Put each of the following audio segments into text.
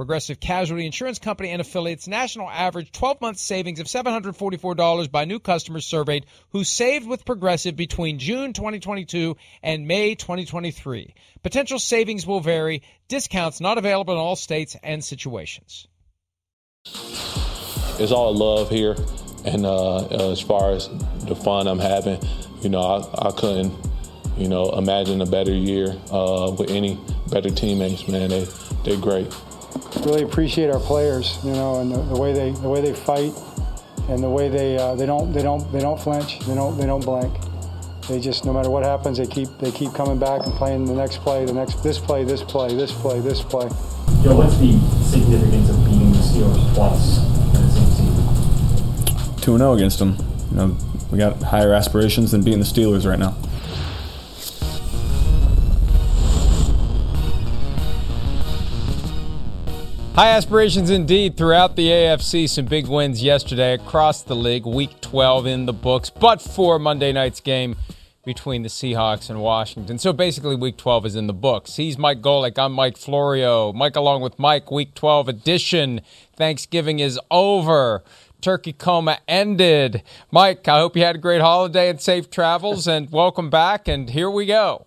Progressive Casualty Insurance Company and affiliates national average 12 month savings of $744 by new customers surveyed who saved with Progressive between June 2022 and May 2023. Potential savings will vary, discounts not available in all states and situations. It's all love here, and uh, as far as the fun I'm having, you know, I, I couldn't, you know, imagine a better year uh, with any better teammates. Man, they they're great really appreciate our players, you know, and the, the way they the way they fight, and the way they uh, they don't they don't they don't flinch, they don't they don't blank. They just no matter what happens, they keep they keep coming back and playing the next play, the next this play, this play, this play, this play. Yo, what's the significance of beating the Steelers twice in the same season? Two zero against them. You know, we got higher aspirations than beating the Steelers right now. High aspirations indeed throughout the AFC. Some big wins yesterday across the league. Week 12 in the books, but for Monday night's game between the Seahawks and Washington. So basically, Week 12 is in the books. He's Mike Golic. I'm Mike Florio. Mike, along with Mike, Week 12 edition. Thanksgiving is over. Turkey coma ended. Mike, I hope you had a great holiday and safe travels, and welcome back. And here we go.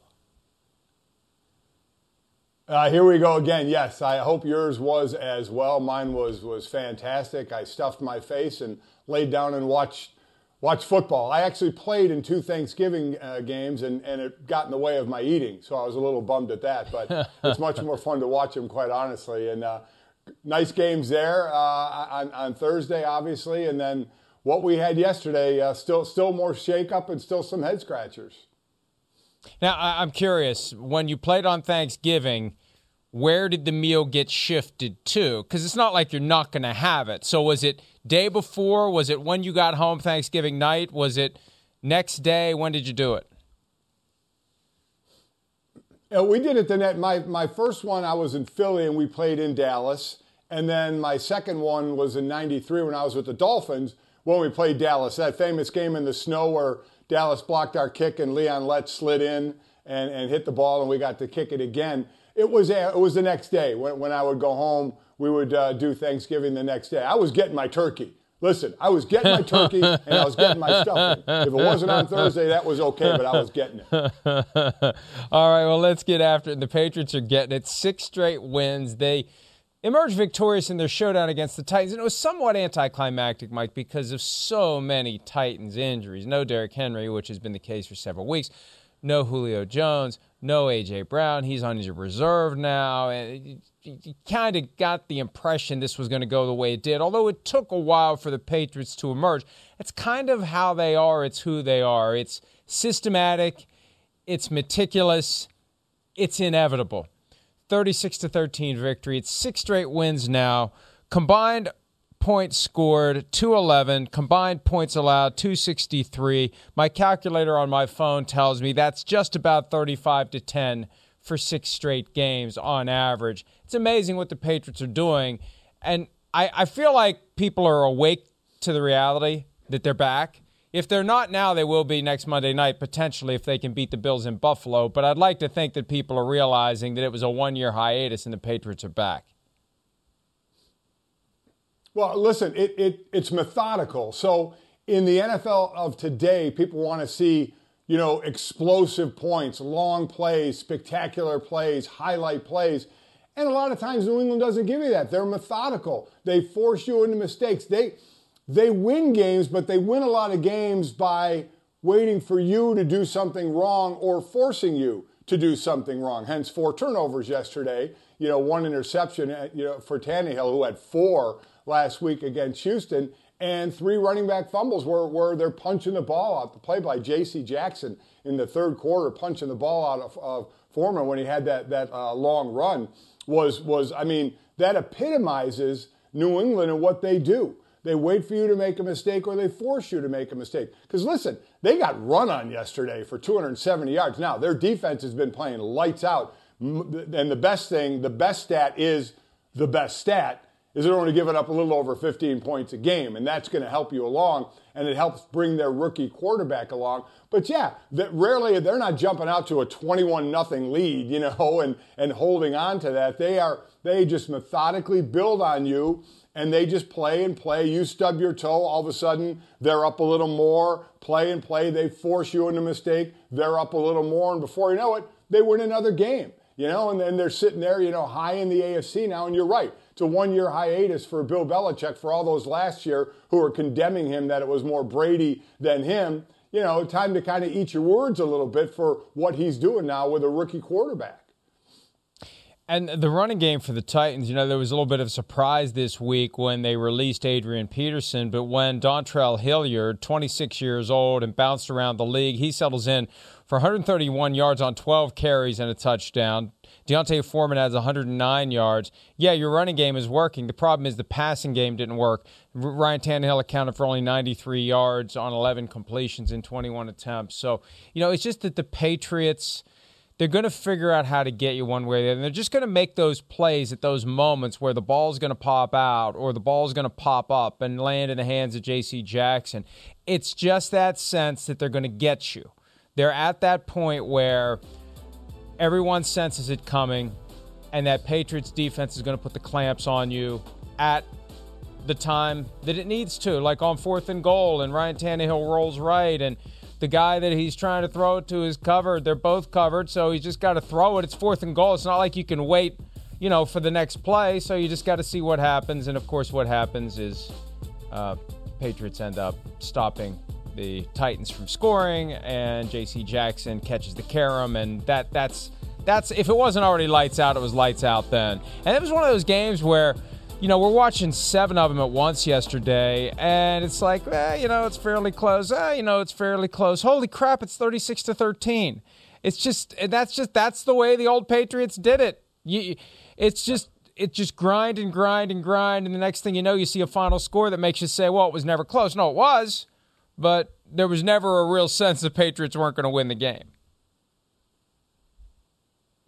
Uh, here we go again. Yes, I hope yours was as well. Mine was was fantastic. I stuffed my face and laid down and watched watched football. I actually played in two Thanksgiving uh, games, and, and it got in the way of my eating, so I was a little bummed at that. But it's much more fun to watch them, quite honestly. And uh, nice games there uh, on on Thursday, obviously, and then what we had yesterday. Uh, still still more shakeup and still some head scratchers. Now, I'm curious, when you played on Thanksgiving, where did the meal get shifted to? Because it's not like you're not going to have it. So, was it day before? Was it when you got home Thanksgiving night? Was it next day? When did you do it? Uh, we did it the net. My, my first one, I was in Philly and we played in Dallas. And then my second one was in 93 when I was with the Dolphins when we played Dallas. That famous game in the snow where Dallas blocked our kick and Leon Lett slid in and, and hit the ball and we got to kick it again. It was, it was the next day when, when I would go home. We would uh, do Thanksgiving the next day. I was getting my turkey. Listen, I was getting my turkey and I was getting my stuffing. If it wasn't on Thursday, that was okay, but I was getting it. All right, well, let's get after it. The Patriots are getting it. Six straight wins. They emerged victorious in their showdown against the Titans. And it was somewhat anticlimactic, Mike, because of so many Titans injuries. No Derrick Henry, which has been the case for several weeks. No Julio Jones. No A.J. Brown. He's on his reserve now. And you kind of got the impression this was going to go the way it did, although it took a while for the Patriots to emerge. It's kind of how they are, it's who they are. It's systematic, it's meticulous, it's inevitable. 36 to 13 victory. It's six straight wins now. Combined points scored 211, combined points allowed 263. My calculator on my phone tells me that's just about 35 to 10 for six straight games on average. It's amazing what the Patriots are doing. And I, I feel like people are awake to the reality that they're back if they're not now, they will be next Monday night, potentially, if they can beat the Bills in Buffalo. But I'd like to think that people are realizing that it was a one year hiatus and the Patriots are back. Well, listen, it, it, it's methodical. So in the NFL of today, people want to see, you know, explosive points, long plays, spectacular plays, highlight plays. And a lot of times New England doesn't give you that. They're methodical. They force you into mistakes. They they win games, but they win a lot of games by waiting for you to do something wrong or forcing you to do something wrong. Hence, four turnovers yesterday. You know, one interception. Uh, you know, for Tannehill, who had four last week against Houston, and three running back fumbles where, where they're punching the ball out. The play by J.C. Jackson in the third quarter, punching the ball out of, of Foreman when he had that that uh, long run was was I mean that epitomizes New England and what they do. They wait for you to make a mistake or they force you to make a mistake. Because listen, they got run on yesterday for 270 yards. Now, their defense has been playing lights out. And the best thing, the best stat is the best stat, is they're only giving up a little over 15 points a game. And that's going to help you along. And it helps bring their rookie quarterback along. But yeah, that rarely they're not jumping out to a 21 nothing lead, you know, and, and holding on to that. They are they just methodically build on you and they just play and play. You stub your toe, all of a sudden they're up a little more. Play and play, they force you into mistake, they're up a little more, and before you know it, they win another game. You know, and then they're sitting there, you know, high in the AFC now, and you're right. It's a one year hiatus for Bill Belichick for all those last year who are condemning him that it was more Brady than him. You know, time to kind of eat your words a little bit for what he's doing now with a rookie quarterback. And the running game for the Titans, you know, there was a little bit of surprise this week when they released Adrian Peterson, but when Dontrell Hilliard, 26 years old and bounced around the league, he settles in for 131 yards on 12 carries and a touchdown. D'Onta Foreman has 109 yards. Yeah, your running game is working. The problem is the passing game didn't work. Ryan Tannehill accounted for only 93 yards on 11 completions in 21 attempts. So, you know, it's just that the Patriots – they're going to figure out how to get you one way or the other. And they're just going to make those plays at those moments where the ball's going to pop out or the ball's going to pop up and land in the hands of J.C. Jackson. It's just that sense that they're going to get you. They're at that point where everyone senses it coming, and that Patriots defense is going to put the clamps on you at the time that it needs to, like on fourth and goal, and Ryan Tannehill rolls right and – the guy that he's trying to throw it to is covered. They're both covered, so he's just got to throw it. It's fourth and goal. It's not like you can wait, you know, for the next play. So you just got to see what happens. And of course, what happens is uh, Patriots end up stopping the Titans from scoring, and J.C. Jackson catches the carom, and that that's that's if it wasn't already lights out, it was lights out then. And it was one of those games where you know, we're watching seven of them at once yesterday, and it's like, eh, you know, it's fairly close. Eh, you know, it's fairly close. Holy crap, it's 36 to 13. It's just, that's just, that's the way the old Patriots did it. You, it's just, it just grind and grind and grind, and the next thing you know, you see a final score that makes you say, well, it was never close. No, it was, but there was never a real sense the Patriots weren't going to win the game.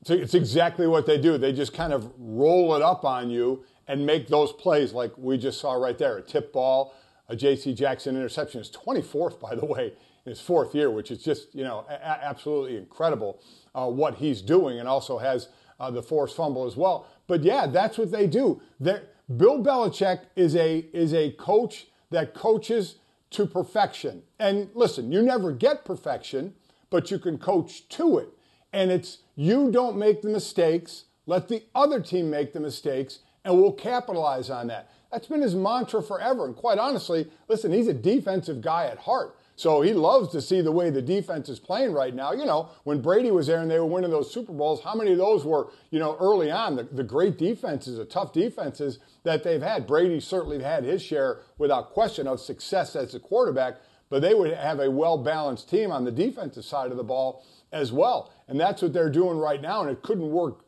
It's exactly what they do. They just kind of roll it up on you and make those plays like we just saw right there. A tip ball, a J.C. Jackson interception is 24th, by the way, in his fourth year, which is just, you know, absolutely incredible uh, what he's doing and also has uh, the forced fumble as well. But yeah, that's what they do. They're, Bill Belichick is a, is a coach that coaches to perfection. And listen, you never get perfection, but you can coach to it. And it's you don't make the mistakes, let the other team make the mistakes, and we'll capitalize on that. That's been his mantra forever. And quite honestly, listen, he's a defensive guy at heart. So he loves to see the way the defense is playing right now. You know, when Brady was there and they were winning those Super Bowls, how many of those were, you know, early on, the, the great defenses, the tough defenses that they've had? Brady certainly had his share, without question, of success as a quarterback, but they would have a well balanced team on the defensive side of the ball as well. And that's what they're doing right now. And it couldn't work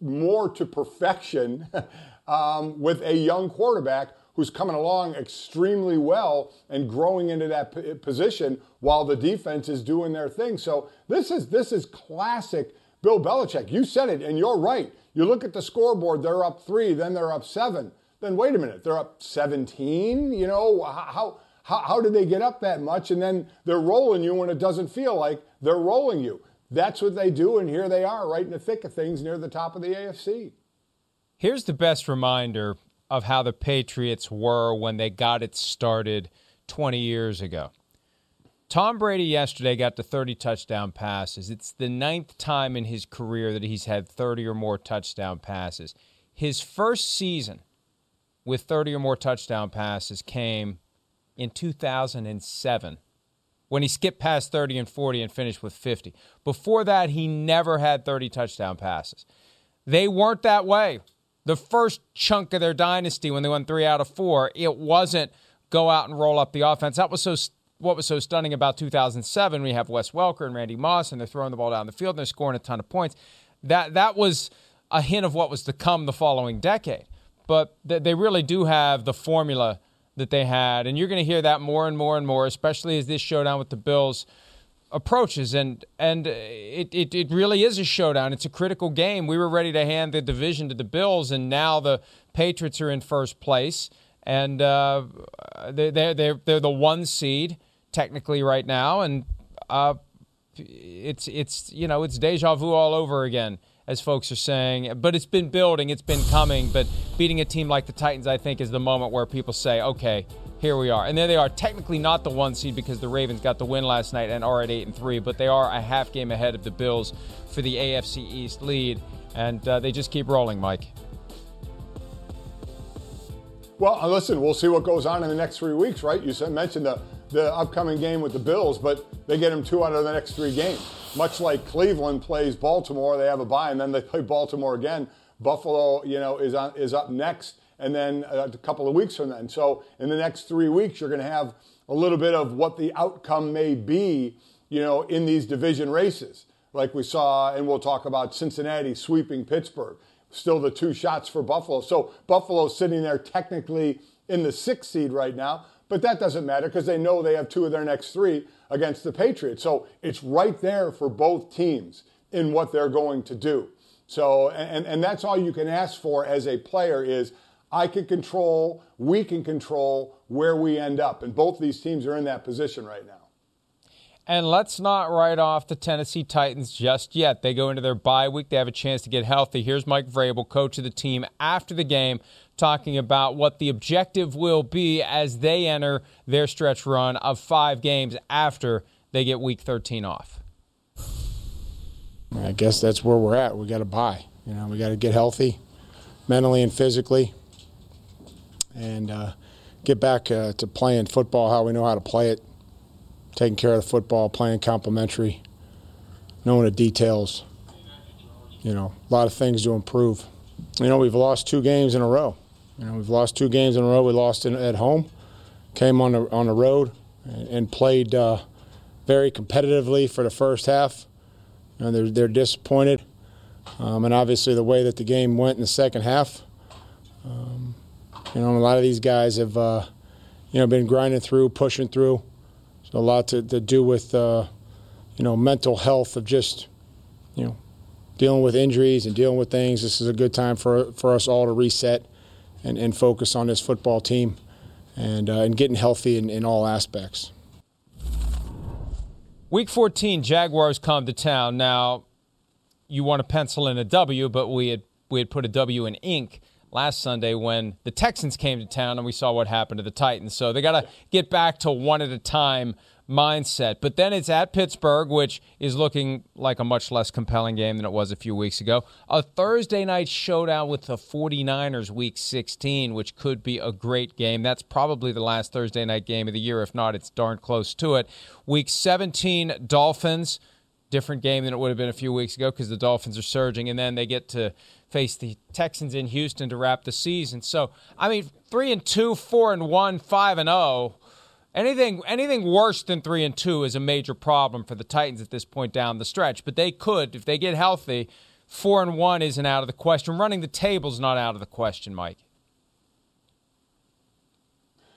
more to perfection um, with a young quarterback who's coming along extremely well and growing into that p- position while the defense is doing their thing. So this is this is classic Bill Belichick. You said it, and you're right. You look at the scoreboard; they're up three, then they're up seven. Then wait a minute, they're up 17. You know how How, how did they get up that much? And then they're rolling you when it doesn't feel like they're rolling you. That's what they do, and here they are, right in the thick of things near the top of the AFC. Here's the best reminder of how the Patriots were when they got it started 20 years ago. Tom Brady yesterday got to 30 touchdown passes. It's the ninth time in his career that he's had 30 or more touchdown passes. His first season with 30 or more touchdown passes came in 2007 when he skipped past 30 and 40 and finished with 50. Before that, he never had 30 touchdown passes. They weren't that way. The first chunk of their dynasty, when they won three out of four, it wasn't go out and roll up the offense. That was so what was so stunning about 2007, we have Wes Welker and Randy Moss, and they're throwing the ball down the field and they're scoring a ton of points. That that was a hint of what was to come the following decade. But they really do have the formula that they had, and you're going to hear that more and more and more, especially as this showdown with the Bills approaches. And and it, it, it really is a showdown. It's a critical game. We were ready to hand the division to the Bills, and now the Patriots are in first place, and uh, they're, they're, they're the one seed technically right now, and uh, it's it's you know it's deja vu all over again, as folks are saying. But it's been building, it's been coming. But beating a team like the Titans, I think, is the moment where people say, okay, here we are. And there they are, technically not the one seed because the Ravens got the win last night and are at eight and three, but they are a half game ahead of the Bills for the AFC East lead, and uh, they just keep rolling, Mike. Well, uh, listen, we'll see what goes on in the next three weeks, right? You said, mentioned the the upcoming game with the Bills, but they get them two out of the next three games. Much like Cleveland plays Baltimore, they have a bye, and then they play Baltimore again. Buffalo, you know, is on, is up next, and then uh, a couple of weeks from then. So in the next three weeks, you're going to have a little bit of what the outcome may be, you know, in these division races, like we saw, and we'll talk about Cincinnati sweeping Pittsburgh. Still the two shots for Buffalo. So Buffalo's sitting there technically in the sixth seed right now. But that doesn't matter because they know they have two of their next three against the Patriots. So it's right there for both teams in what they're going to do. So, and, and that's all you can ask for as a player is I can control, we can control where we end up. And both these teams are in that position right now. And let's not write off the Tennessee Titans just yet. They go into their bye week. They have a chance to get healthy. Here's Mike Vrabel, coach of the team, after the game, talking about what the objective will be as they enter their stretch run of five games after they get week 13 off. I guess that's where we're at. We got to buy. You know, we got to get healthy, mentally and physically, and uh, get back uh, to playing football how we know how to play it taking care of the football, playing complementary, knowing the details. You know, a lot of things to improve. You know, we've lost two games in a row. You know, we've lost two games in a row. We lost in, at home, came on the on the road, and, and played uh, very competitively for the first half. You know, they're they're disappointed, um, and obviously the way that the game went in the second half. Um, you know, a lot of these guys have, uh, you know, been grinding through, pushing through a lot to, to do with, uh, you know, mental health of just, you know, dealing with injuries and dealing with things. This is a good time for, for us all to reset and, and focus on this football team and, uh, and getting healthy in, in all aspects. Week 14, Jaguars come to town. Now, you want to pencil in a W, but we had we had put a W in ink last Sunday when the Texans came to town and we saw what happened to the Titans. So they got to get back to one at a time mindset. But then it's at Pittsburgh, which is looking like a much less compelling game than it was a few weeks ago. A Thursday night showdown with the 49ers week 16, which could be a great game. That's probably the last Thursday night game of the year. If not, it's darn close to it. Week 17, Dolphins. Different game than it would have been a few weeks ago because the Dolphins are surging, and then they get to face the Texans in Houston to wrap the season. So, I mean, three and two, four and one, five and zero. Oh, anything anything worse than three and two is a major problem for the Titans at this point down the stretch. But they could, if they get healthy, four and one isn't out of the question. Running the table's not out of the question, Mike.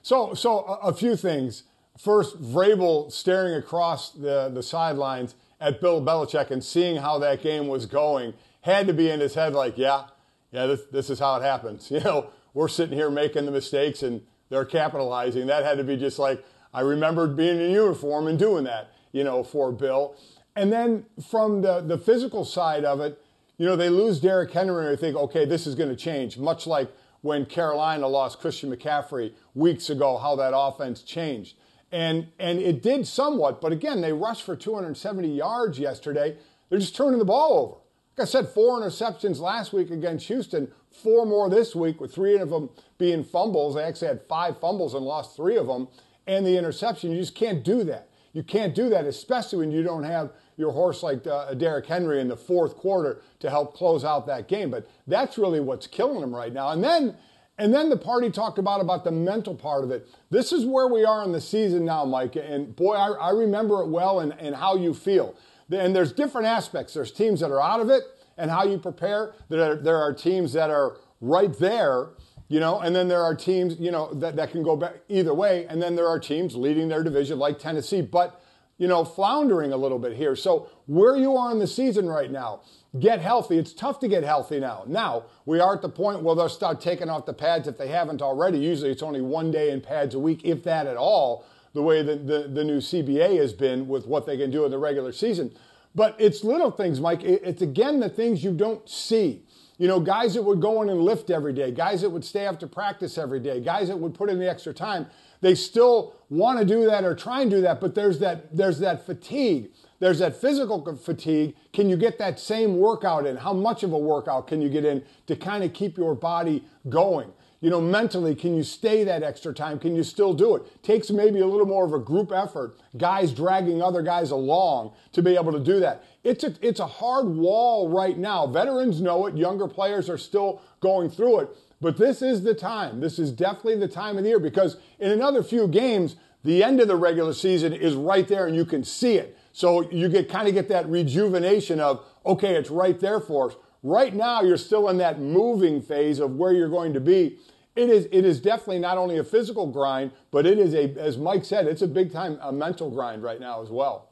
So, so a, a few things. First, Vrabel staring across the, the sidelines at Bill Belichick and seeing how that game was going had to be in his head like, yeah, yeah, this, this is how it happens. You know, we're sitting here making the mistakes and they're capitalizing. That had to be just like I remembered being in uniform and doing that, you know, for Bill. And then from the, the physical side of it, you know, they lose Derrick Henry and they think, okay, this is going to change, much like when Carolina lost Christian McCaffrey weeks ago, how that offense changed. And, and it did somewhat, but again, they rushed for 270 yards yesterday. They're just turning the ball over. Like I said, four interceptions last week against Houston, four more this week, with three of them being fumbles. They actually had five fumbles and lost three of them. And the interception, you just can't do that. You can't do that, especially when you don't have your horse like uh, Derrick Henry in the fourth quarter to help close out that game. But that's really what's killing them right now. And then, and then the party talked about about the mental part of it. This is where we are in the season now, Mike. And boy, I, I remember it well and, and how you feel. And there's different aspects. There's teams that are out of it and how you prepare. There are, there are teams that are right there you know, and then there are teams, you know, that, that can go back either way. And then there are teams leading their division like Tennessee. But you know, floundering a little bit here. So, where you are in the season right now, get healthy. It's tough to get healthy now. Now, we are at the point where they'll start taking off the pads if they haven't already. Usually it's only one day in pads a week, if that at all, the way that the, the new CBA has been with what they can do in the regular season. But it's little things, Mike. It's again the things you don't see. You know, guys that would go in and lift every day, guys that would stay after practice every day, guys that would put in the extra time they still want to do that or try and do that, but there's that there's that fatigue. There's that physical fatigue. Can you get that same workout in? How much of a workout can you get in to kind of keep your body going? You know, mentally, can you stay that extra time? Can you still do it? Takes maybe a little more of a group effort, guys dragging other guys along to be able to do that. It's a, it's a hard wall right now. Veterans know it, younger players are still going through it. But this is the time. This is definitely the time of the year because in another few games, the end of the regular season is right there and you can see it. So you get kind of get that rejuvenation of, okay, it's right there for us. Right now, you're still in that moving phase of where you're going to be. It is, it is definitely not only a physical grind, but it is a, as Mike said, it's a big time a mental grind right now as well.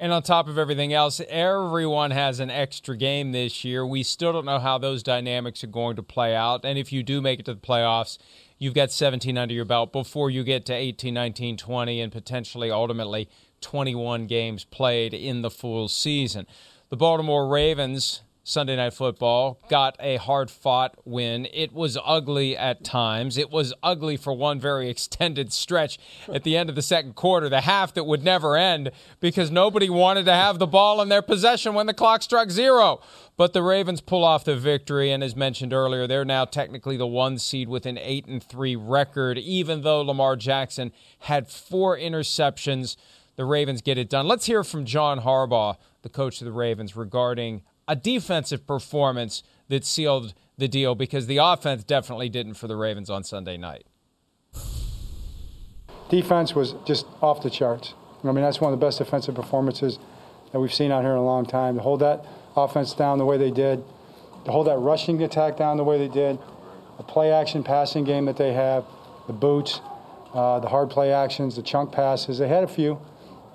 And on top of everything else, everyone has an extra game this year. We still don't know how those dynamics are going to play out. And if you do make it to the playoffs, you've got 17 under your belt before you get to 18, 19, 20, and potentially ultimately 21 games played in the full season. The Baltimore Ravens Sunday Night Football got a hard fought win. It was ugly at times. It was ugly for one very extended stretch at the end of the second quarter, the half that would never end because nobody wanted to have the ball in their possession when the clock struck zero. But the Ravens pull off the victory, and as mentioned earlier, they're now technically the one seed with an 8 and 3 record, even though Lamar Jackson had four interceptions. The Ravens get it done. Let's hear from John Harbaugh, the coach of the Ravens, regarding a defensive performance that sealed the deal because the offense definitely didn't for the Ravens on Sunday night. Defense was just off the charts. I mean, that's one of the best defensive performances that we've seen out here in a long time. To hold that offense down the way they did, to hold that rushing attack down the way they did, the play action passing game that they have, the boots, uh, the hard play actions, the chunk passes. They had a few.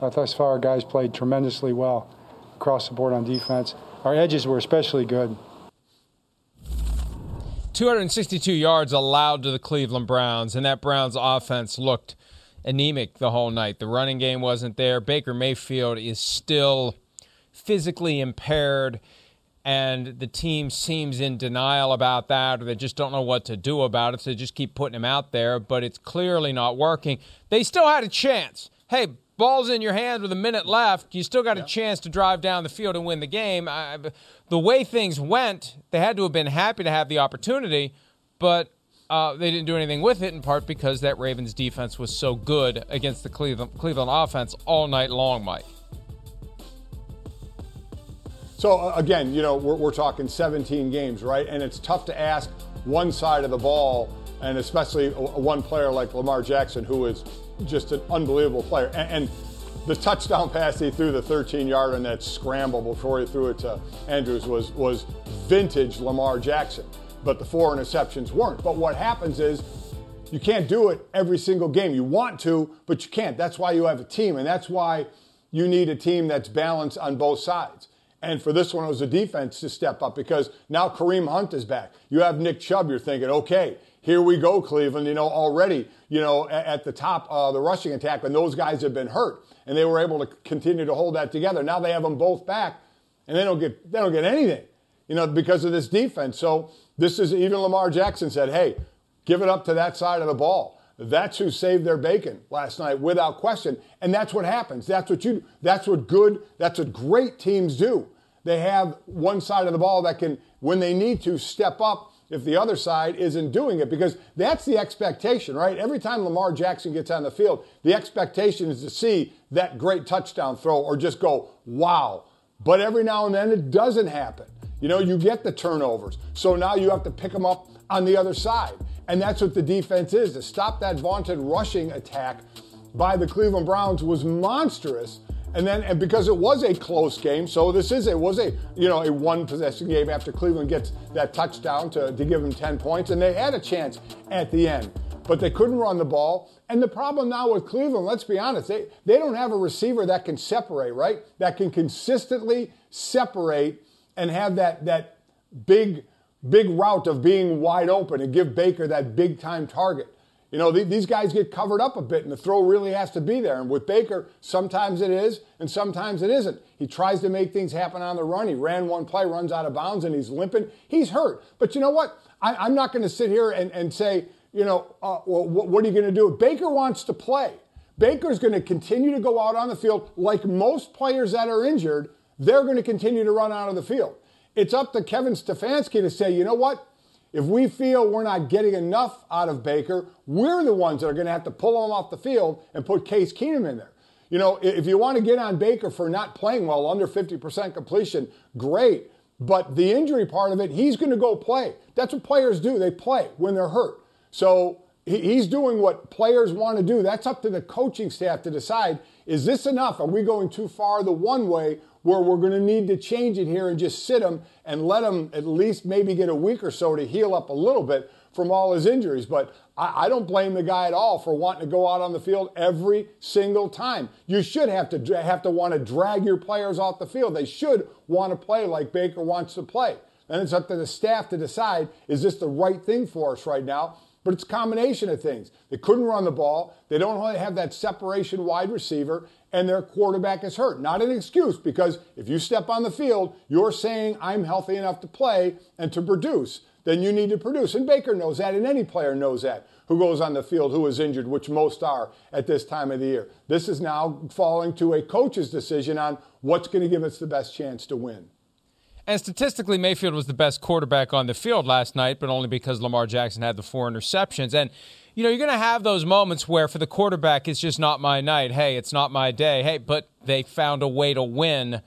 Uh, thus far, guys played tremendously well across the board on defense. Our edges were especially good. 262 yards allowed to the Cleveland Browns, and that Browns offense looked anemic the whole night. The running game wasn't there. Baker Mayfield is still physically impaired, and the team seems in denial about that, or they just don't know what to do about it, so they just keep putting him out there, but it's clearly not working. They still had a chance. Hey, ball's in your hand with a minute left. You still got a chance to drive down the field and win the game. I, the way things went, they had to have been happy to have the opportunity, but uh, they didn't do anything with it in part because that Ravens defense was so good against the Cleveland, Cleveland offense all night long, Mike. So, uh, again, you know, we're, we're talking 17 games, right? And it's tough to ask one side of the ball, and especially one player like Lamar Jackson, who is just an unbelievable player. And, and the touchdown pass he threw, the 13 yard and that scramble before he threw it to Andrews was, was vintage Lamar Jackson. But the four interceptions weren't. But what happens is you can't do it every single game. You want to, but you can't. That's why you have a team, and that's why you need a team that's balanced on both sides. And for this one, it was a defense to step up because now Kareem Hunt is back. You have Nick Chubb, you're thinking, okay, here we go, Cleveland, you know, already, you know, at, at the top of the rushing attack, and those guys have been hurt. And they were able to continue to hold that together. Now they have them both back, and they don't get they don't get anything, you know, because of this defense. So this is even Lamar Jackson said, hey, give it up to that side of the ball. That's who saved their bacon last night without question. And that's what happens. That's what you that's what good, that's what great teams do. They have one side of the ball that can, when they need to, step up if the other side isn't doing it because that's the expectation, right? Every time Lamar Jackson gets on the field, the expectation is to see that great touchdown throw or just go, wow. But every now and then it doesn't happen. You know, you get the turnovers. So now you have to pick them up on the other side. And that's what the defense is. To stop that vaunted rushing attack by the Cleveland Browns was monstrous. And then, and because it was a close game, so this is it was a you know a one possession game after Cleveland gets that touchdown to, to give them ten points, and they had a chance at the end, but they couldn't run the ball. And the problem now with Cleveland, let's be honest, they they don't have a receiver that can separate, right? That can consistently separate and have that that big big route of being wide open and give Baker that big time target. You know, these guys get covered up a bit, and the throw really has to be there. And with Baker, sometimes it is, and sometimes it isn't. He tries to make things happen on the run. He ran one play, runs out of bounds, and he's limping. He's hurt. But you know what? I, am not going to sit here and, and say, you know, uh, well, what, what are you going to do? Baker wants to play. Baker's going to continue to go out on the field like most players that are injured. They're going to continue to run out of the field. It's up to Kevin Stefanski to say, you know what? If we feel we're not getting enough out of Baker, we're the ones that are going to have to pull him off the field and put Case Keenum in there. You know, if you want to get on Baker for not playing well, under 50% completion, great. But the injury part of it, he's going to go play. That's what players do. They play when they're hurt. So he's doing what players want to do. That's up to the coaching staff to decide is this enough? Are we going too far the one way where we're going to need to change it here and just sit him and let him at least maybe get a week or so to heal up a little bit from all his injuries. But I, I, don't blame the guy at all for wanting to go out on the field every single time. You should have to have to want to drag your players off the field. They should want to play like Baker wants to play. And it's up to the staff to decide is this the right thing for us right now? But it's a combination of things. They couldn't run the ball. They don't really have that separation wide receiver and their quarterback is hurt. Not an excuse because if you step on the field, you're saying I'm healthy enough to play and to produce, then you need to produce. And Baker knows that, and any player knows that who goes on the field who is injured, which most are at this time of the year. This is now falling to a coach's decision on what's going to give us the best chance to win. And statistically, Mayfield was the best quarterback on the field last night, but only because Lamar Jackson had the four interceptions. And you know, you're going to have those moments where for the quarterback, it's just not my night. Hey, it's not my day. Hey, but they found a way to win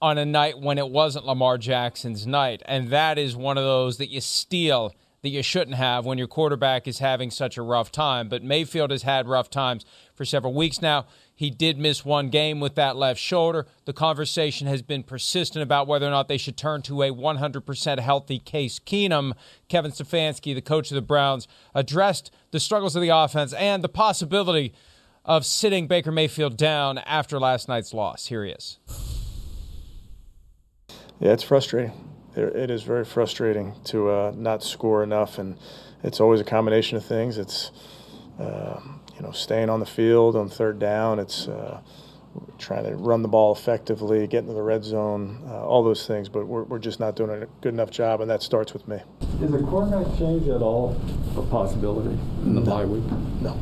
on a night when it wasn't Lamar Jackson's night. And that is one of those that you steal that you shouldn't have when your quarterback is having such a rough time. But Mayfield has had rough times for several weeks now. He did miss one game with that left shoulder. The conversation has been persistent about whether or not they should turn to a 100% healthy Case Keenum. Kevin Stefanski, the coach of the Browns, addressed the struggles of the offense and the possibility of sitting Baker Mayfield down after last night's loss. Here he is. Yeah, it's frustrating. It is very frustrating to uh, not score enough, and it's always a combination of things. It's uh, you know, staying on the field on third down. It's uh, trying to run the ball effectively, get into the red zone, uh, all those things. But we're, we're just not doing a good enough job, and that starts with me. Is a quarterback change at all a possibility in the no. bye week? No.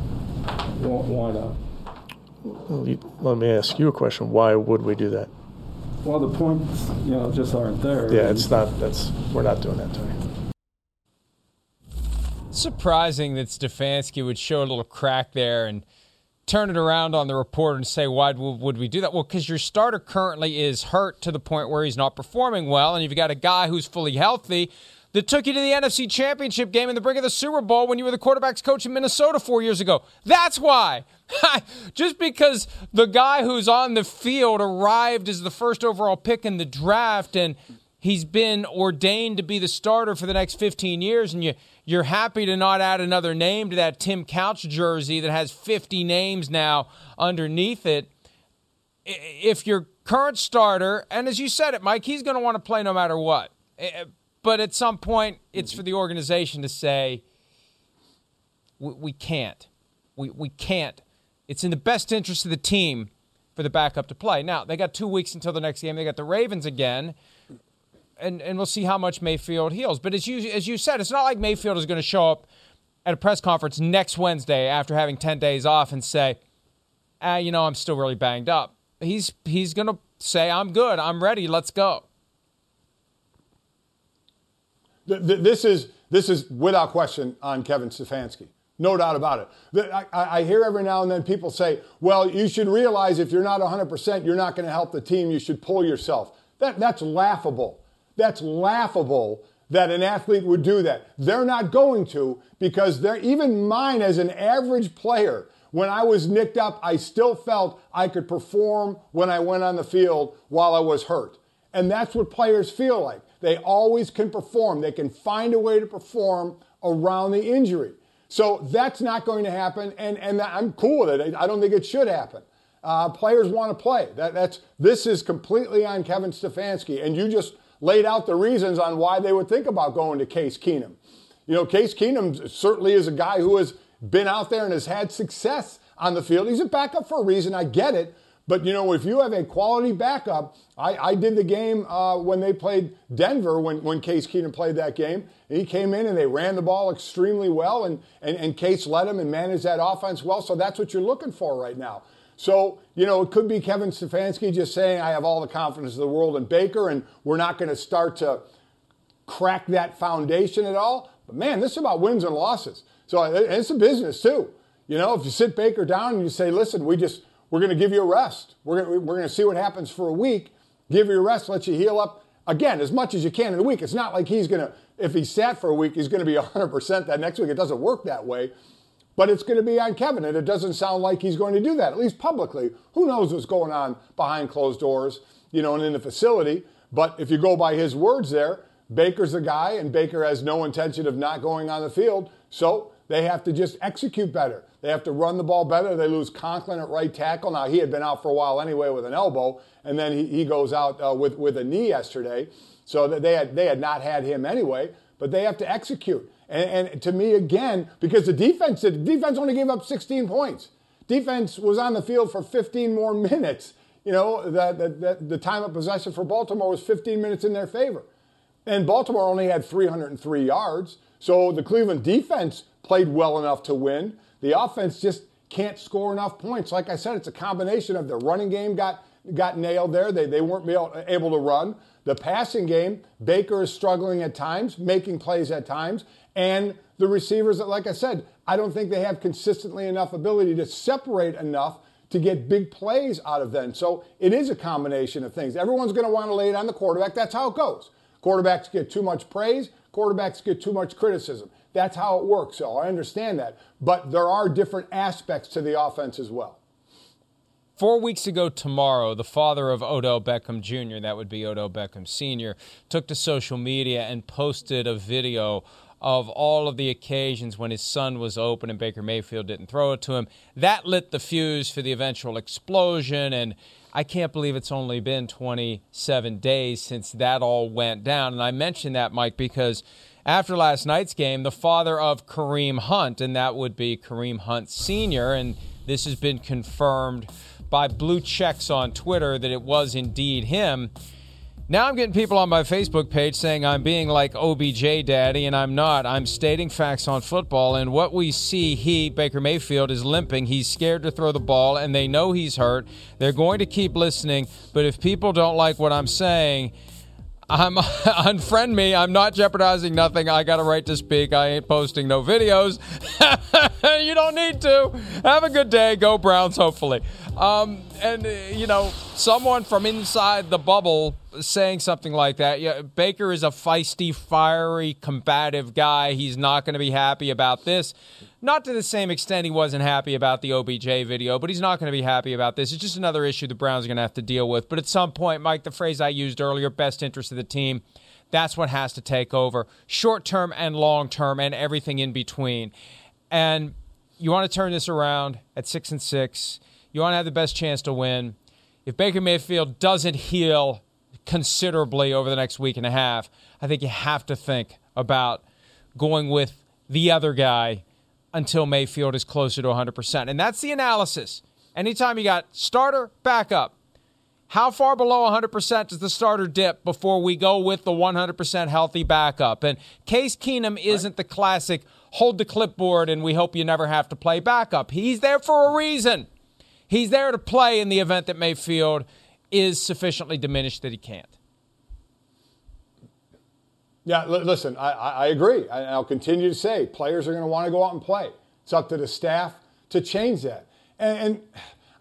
Why not? Well, you, let me ask you a question. Why would we do that? Well, the points, you know, just aren't there. Yeah, it's not. That's we're not doing that, Tony surprising that Stefanski would show a little crack there and turn it around on the reporter and say, why would we do that? Well, because your starter currently is hurt to the point where he's not performing well, and you've got a guy who's fully healthy that took you to the NFC Championship game and the brink of the Super Bowl when you were the quarterback's coach in Minnesota four years ago. That's why. Just because the guy who's on the field arrived as the first overall pick in the draft and he's been ordained to be the starter for the next 15 years and you you're happy to not add another name to that Tim Couch jersey that has 50 names now underneath it. If your current starter, and as you said it, Mike, he's going to want to play no matter what. Eh, eh, but at some point, it's for the organization to say, We, we can't. We, we can't. It's in the best interest of the team for the backup to play. Now, they got two weeks until the next game. They got the Ravens again. And, and we'll see how much Mayfield heals. But as you, as you said, it's not like Mayfield is going to show up at a press conference next Wednesday after having 10 days off and say, ah, you know, I'm still really banged up. He's, he's going to say, I'm good. I'm ready. Let's go. This is, this is without question on Kevin Stefanski. No doubt about it. I, I, hear every now and then people say, well, you should realize if you're not 100%, you're not going to help the team. You should pull yourself. That, that's laughable. That's laughable that an athlete would do that. They're not going to because they're, even mine as an average player, when I was nicked up, I still felt I could perform when I went on the field while I was hurt. And that's what players feel like. They always can perform. They can find a way to perform around the injury. So that's not going to happen, and, and I'm cool with it. I don't think it should happen. Uh, players want to play. That, that's this is completely on Kevin Stefanski, and you just laid out the reasons on why they would think about going to Case Keenum. You know, Case Keenum certainly is a guy who has been out there and has had success on the field. He's a backup for a reason. I get it, but you know, if you have a quality backup, I, I did the game uh, when they played Denver when, when Case Keenum played that game. He came in and they ran the ball extremely well, and, and, and Case led him and managed that offense well. So that's what you're looking for right now. So, you know, it could be Kevin Stefanski just saying, I have all the confidence of the world in Baker, and we're not going to start to crack that foundation at all. But man, this is about wins and losses. So uh, it's a business too. You know, if you sit Baker down and you say, listen, we just, we're going to give you a rest. We're going, we're to see what happens for a week, give you a rest, let you heal up again as much as you can in a week. It's not like he's going to, if he sat for a week, he's going to be 100% that next week. It doesn't work that way. But it's going to be on Kevin, and it doesn't sound like he's going to do that, at least publicly. Who knows what's going on behind closed doors, you know, and in the facility. But if you go by his words there, Baker's the guy, and Baker has no intention of not going on the field. So they have to just execute better. They have to run the ball better. They lose Conklin at right tackle. Now, he had been out for a while anyway with an elbow, and then he, he goes out uh, with, with a knee yesterday. So they had, they had not had him anyway, but they have to execute. And, and to me, again, because the defense, the defense only gave up 16 points. Defense was on the field for 15 more minutes. You know, the, the, the time of possession for Baltimore was 15 minutes in their favor. And Baltimore only had 303 yards. So the Cleveland defense played well enough to win. The offense just can't score enough points. Like I said, it's a combination of the running game got got nailed there. They, they weren't able to run. The passing game, Baker is struggling at times, making plays at times. And the receivers, that, like I said, I don't think they have consistently enough ability to separate enough to get big plays out of them. So it is a combination of things. Everyone's going to want to lay it on the quarterback. That's how it goes. Quarterbacks get too much praise, quarterbacks get too much criticism. That's how it works. So I understand that. But there are different aspects to the offense as well. Four weeks ago tomorrow, the father of Odell Beckham Jr., that would be Odell Beckham Sr., took to social media and posted a video of all of the occasions when his son was open and Baker Mayfield didn't throw it to him. That lit the fuse for the eventual explosion. And I can't believe it's only been 27 days since that all went down. And I mention that, Mike, because after last night's game, the father of Kareem Hunt, and that would be Kareem Hunt Sr., and this has been confirmed by blue checks on Twitter that it was indeed him. Now I'm getting people on my Facebook page saying I'm being like OBJ daddy, and I'm not. I'm stating facts on football, and what we see, he, Baker Mayfield, is limping. He's scared to throw the ball, and they know he's hurt. They're going to keep listening, but if people don't like what I'm saying, I'm unfriend me. I'm not jeopardizing nothing. I got a right to speak. I ain't posting no videos. you don't need to. Have a good day. Go Browns, hopefully. Um, and uh, you know, someone from inside the bubble saying something like that. Yeah, Baker is a feisty, fiery, combative guy. He's not going to be happy about this. Not to the same extent he wasn't happy about the OBJ video, but he's not going to be happy about this. It's just another issue the Browns are going to have to deal with. But at some point, Mike, the phrase I used earlier, best interest of the team, that's what has to take over. Short term and long term and everything in between. And you want to turn this around at six and six. You want to have the best chance to win. If Baker Mayfield doesn't heal considerably over the next week and a half, I think you have to think about going with the other guy until Mayfield is closer to 100%. And that's the analysis. Anytime you got starter, backup. How far below 100% does the starter dip before we go with the 100% healthy backup? And Case Keenum isn't the classic hold the clipboard and we hope you never have to play backup. He's there for a reason. He's there to play in the event that Mayfield is sufficiently diminished that he can't. Yeah, l- listen, I, I agree. I, I'll continue to say players are going to want to go out and play. It's up to the staff to change that. And, and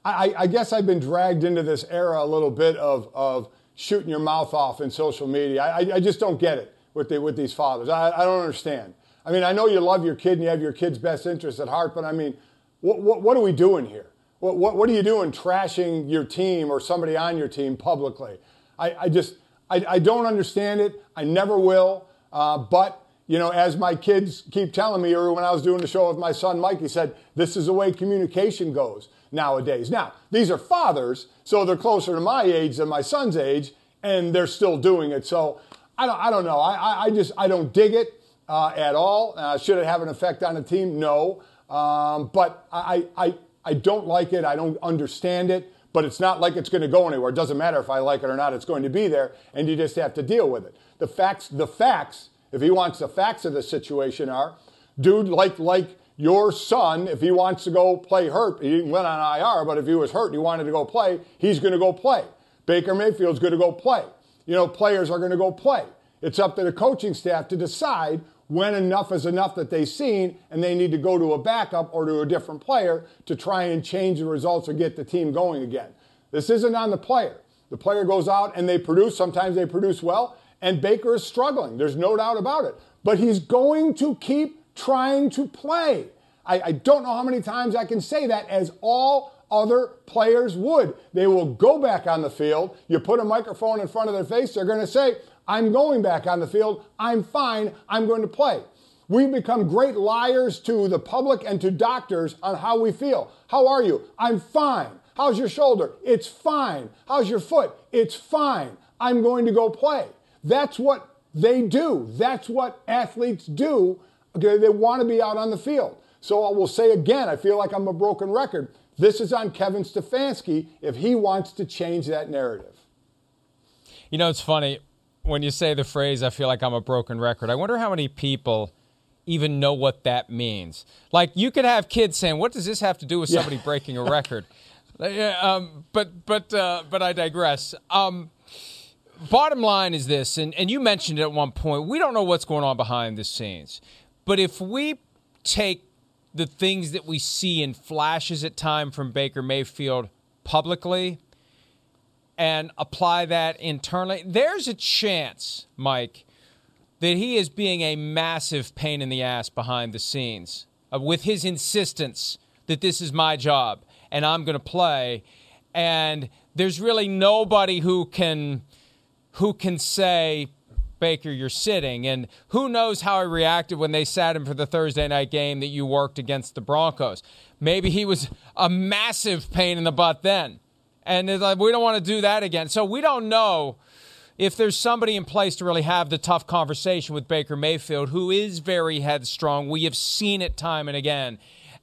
I, I, guess I've been dragged into this era a little bit of, of shooting your mouth off in social media. I, I just don't get it with, the, with these fathers. I, I don't understand. I mean, I know you love your kid and you have your kid's best interest at heart, but I mean, what, what, what are we doing here? What, what, what, are you doing trashing your team or somebody on your team publicly? I, I just, I, I don't understand it. I never will. Uh, but, you know, as my kids keep telling me, or when I was doing the show with my son Mike, he said, this is the way communication goes nowadays. Now, these are fathers, so they're closer to my age than my son's age, and they're still doing it. So I don't, I don't know. I, I just, I don't dig it uh, at all. Uh, should it have an effect on the team? No. Um, but I, I, I don't like it. I don't understand it. But it's not like it's going to go anywhere. It doesn't matter if I like it or not. It's going to be there, and you just have to deal with it. The facts, the facts. If he wants the facts of the situation are, dude, like like your son, if he wants to go play hurt, he went on IR, but if he was hurt and he wanted to go play, he's going to go play. Baker Mayfield's going to go play. You know, players are going to go play. It's up to the coaching staff to decide when enough is enough that they've seen and they need to go to a backup or to a different player to try and change the results or get the team going again. This isn't on the player. The player goes out and they produce. Sometimes they produce well, and Baker is struggling. There's no doubt about it. But he's going to keep trying to play. I, I don't know how many times I can say that as all other players would. They will go back on the field. You put a microphone in front of their face, they're going to say, I'm going back on the field. I'm fine. I'm going to play. We've become great liars to the public and to doctors on how we feel. How are you? I'm fine. How's your shoulder? It's fine. How's your foot? It's fine. I'm going to go play. That's what they do. That's what athletes do Okay, they want to be out on the field. So I will say again, I feel like I'm a broken record. This is on Kevin Stefanski if he wants to change that narrative. You know, it's funny when you say the phrase, I feel like I'm a broken record. I wonder how many people even know what that means. Like, you could have kids saying, What does this have to do with somebody yeah. breaking a record? um, but, but, uh, but I digress. Um, bottom line is this, and, and you mentioned it at one point we don't know what's going on behind the scenes. But if we take the things that we see in flashes at time from Baker Mayfield publicly and apply that internally, there's a chance, Mike, that he is being a massive pain in the ass behind the scenes uh, with his insistence that this is my job and I'm going to play. And there's really nobody who can who can say Baker, you're sitting. And who knows how he reacted when they sat him for the Thursday night game that you worked against the Broncos. Maybe he was a massive pain in the butt then. And like, we don't want to do that again. So we don't know if there's somebody in place to really have the tough conversation with Baker Mayfield, who is very headstrong. We have seen it time and again.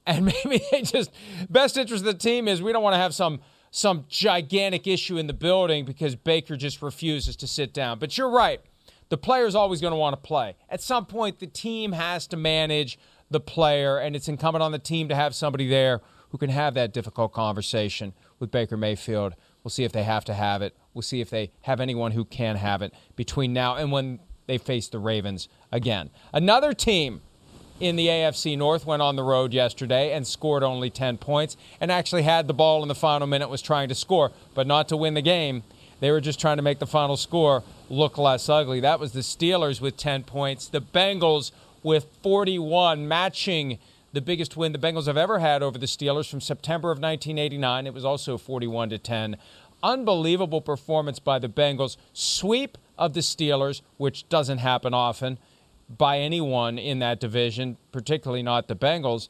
And maybe they just, best interest of the team is we don't want to have some some gigantic issue in the building because Baker just refuses to sit down. But you're right the player's always going to want to play. At some point, the team has to manage the player, and it's incumbent on the team to have somebody there who can have that difficult conversation with Baker Mayfield. We'll see if they have to have it. We'll see if they have anyone who can have it between now and when they face the Ravens again. Another team in the AFC North went on the road yesterday and scored only 10 points and actually had the ball in the final minute, was trying to score, but not to win the game. They were just trying to make the final score look less ugly. That was the Steelers with 10 points. The Bengals with 41, matching the biggest win the Bengals have ever had over the Steelers from September of 1989. It was also 41 to 10. Unbelievable performance by the Bengals. Sweep of the Steelers, which doesn't happen often by anyone in that division, particularly not the Bengals.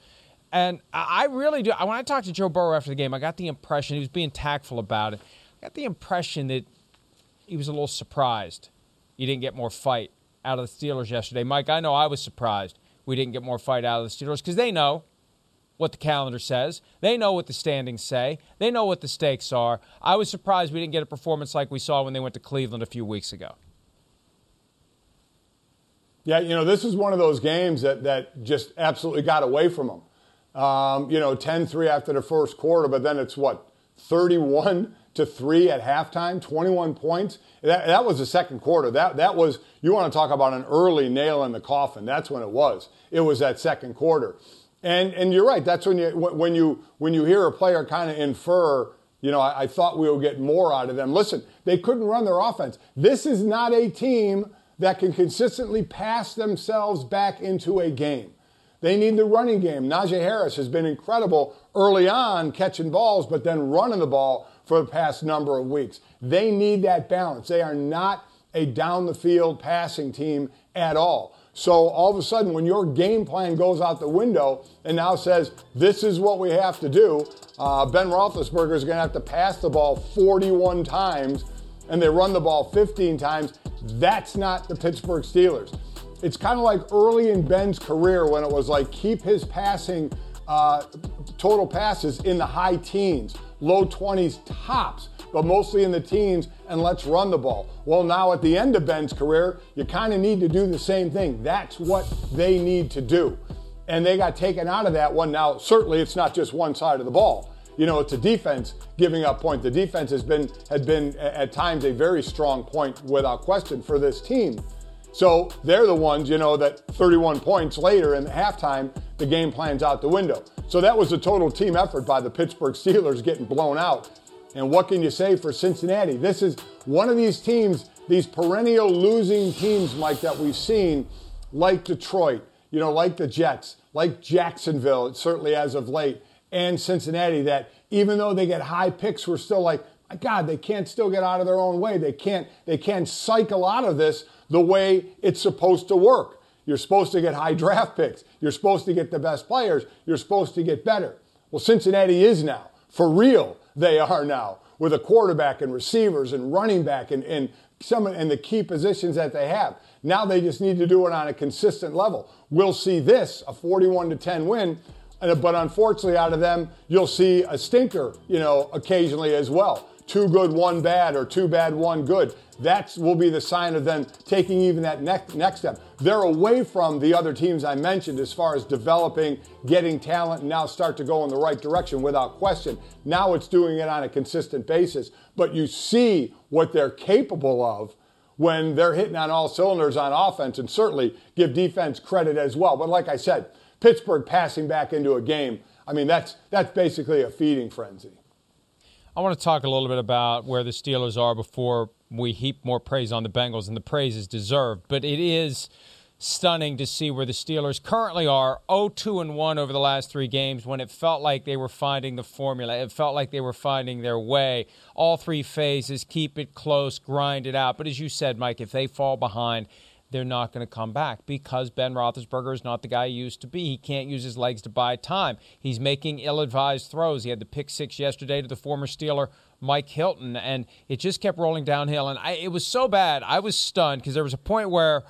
And I really do. When I talked to Joe Burrow after the game, I got the impression he was being tactful about it. I got the impression that he was a little surprised he didn't get more fight out of the Steelers yesterday. Mike, I know I was surprised we didn't get more fight out of the Steelers because they know what the calendar says. They know what the standings say. They know what the stakes are. I was surprised we didn't get a performance like we saw when they went to Cleveland a few weeks ago. Yeah, you know, this is one of those games that, that just absolutely got away from them. Um, you know, 10 3 after the first quarter, but then it's what, 31 to 3 at halftime, 21 points. That, that was the second quarter. That, that was, you want to talk about an early nail in the coffin. That's when it was. It was that second quarter. And, and you're right. That's when you, when you, when you hear a player kind of infer, you know, I, I thought we would get more out of them. Listen, they couldn't run their offense. This is not a team that can consistently pass themselves back into a game. They need the running game. Najee Harris has been incredible early on catching balls, but then running the ball for the past number of weeks. They need that balance. They are not a down the field passing team at all. So all of a sudden, when your game plan goes out the window and now says, this is what we have to do, uh, Ben Roethlisberger is going to have to pass the ball 41 times and they run the ball 15 times. That's not the Pittsburgh Steelers. It's kind of like early in Ben's career when it was like keep his passing uh, total passes in the high teens, low 20s tops, but mostly in the teens, and let's run the ball. Well, now at the end of Ben's career, you kind of need to do the same thing. That's what they need to do. And they got taken out of that one. Now, certainly it's not just one side of the ball you know, it's a defense giving up points. The defense has been had been at times a very strong point without question for this team. So they're the ones, you know, that 31 points later in the halftime, the game plan's out the window. So that was a total team effort by the Pittsburgh Steelers getting blown out. And what can you say for Cincinnati? This is one of these teams, these perennial losing teams, Mike, that we've seen, like Detroit, you know, like the Jets, like Jacksonville, certainly as of late and Cincinnati that even though they get high picks, we're still like, my God, they can't still get out of their own way. They can't, they can't cycle out of this the way it's supposed to work. You're supposed to get high draft picks. You're supposed to get the best players. You're supposed to get better. Well, Cincinnati is now. For real, they are now with a quarterback and receivers and running back and, and some and the key positions that they have. Now they just need to do it on a consistent level. We'll see this, a 41 to 10 win, but unfortunately, out of them, you'll see a stinker, you know, occasionally as well. Two good, one bad, or two bad, one good. That will be the sign of them taking even that next, next step. They're away from the other teams I mentioned as far as developing, getting talent, and now start to go in the right direction without question. Now it's doing it on a consistent basis. But you see what they're capable of when they're hitting on all cylinders on offense, and certainly give defense credit as well. But like I said, Pittsburgh passing back into a game. I mean, that's that's basically a feeding frenzy. I want to talk a little bit about where the Steelers are before we heap more praise on the Bengals, and the praise is deserved. But it is stunning to see where the Steelers currently are 0-2 and 1 over the last 3 games when it felt like they were finding the formula. It felt like they were finding their way. All three phases keep it close grind it out. But as you said Mike if they fall behind they're not going to come back because Ben Roethlisberger is not the guy he used to be. He can't use his legs to buy time. He's making ill-advised throws. He had the pick six yesterday to the former Steeler Mike Hilton, and it just kept rolling downhill. And I, it was so bad, I was stunned because there was a point where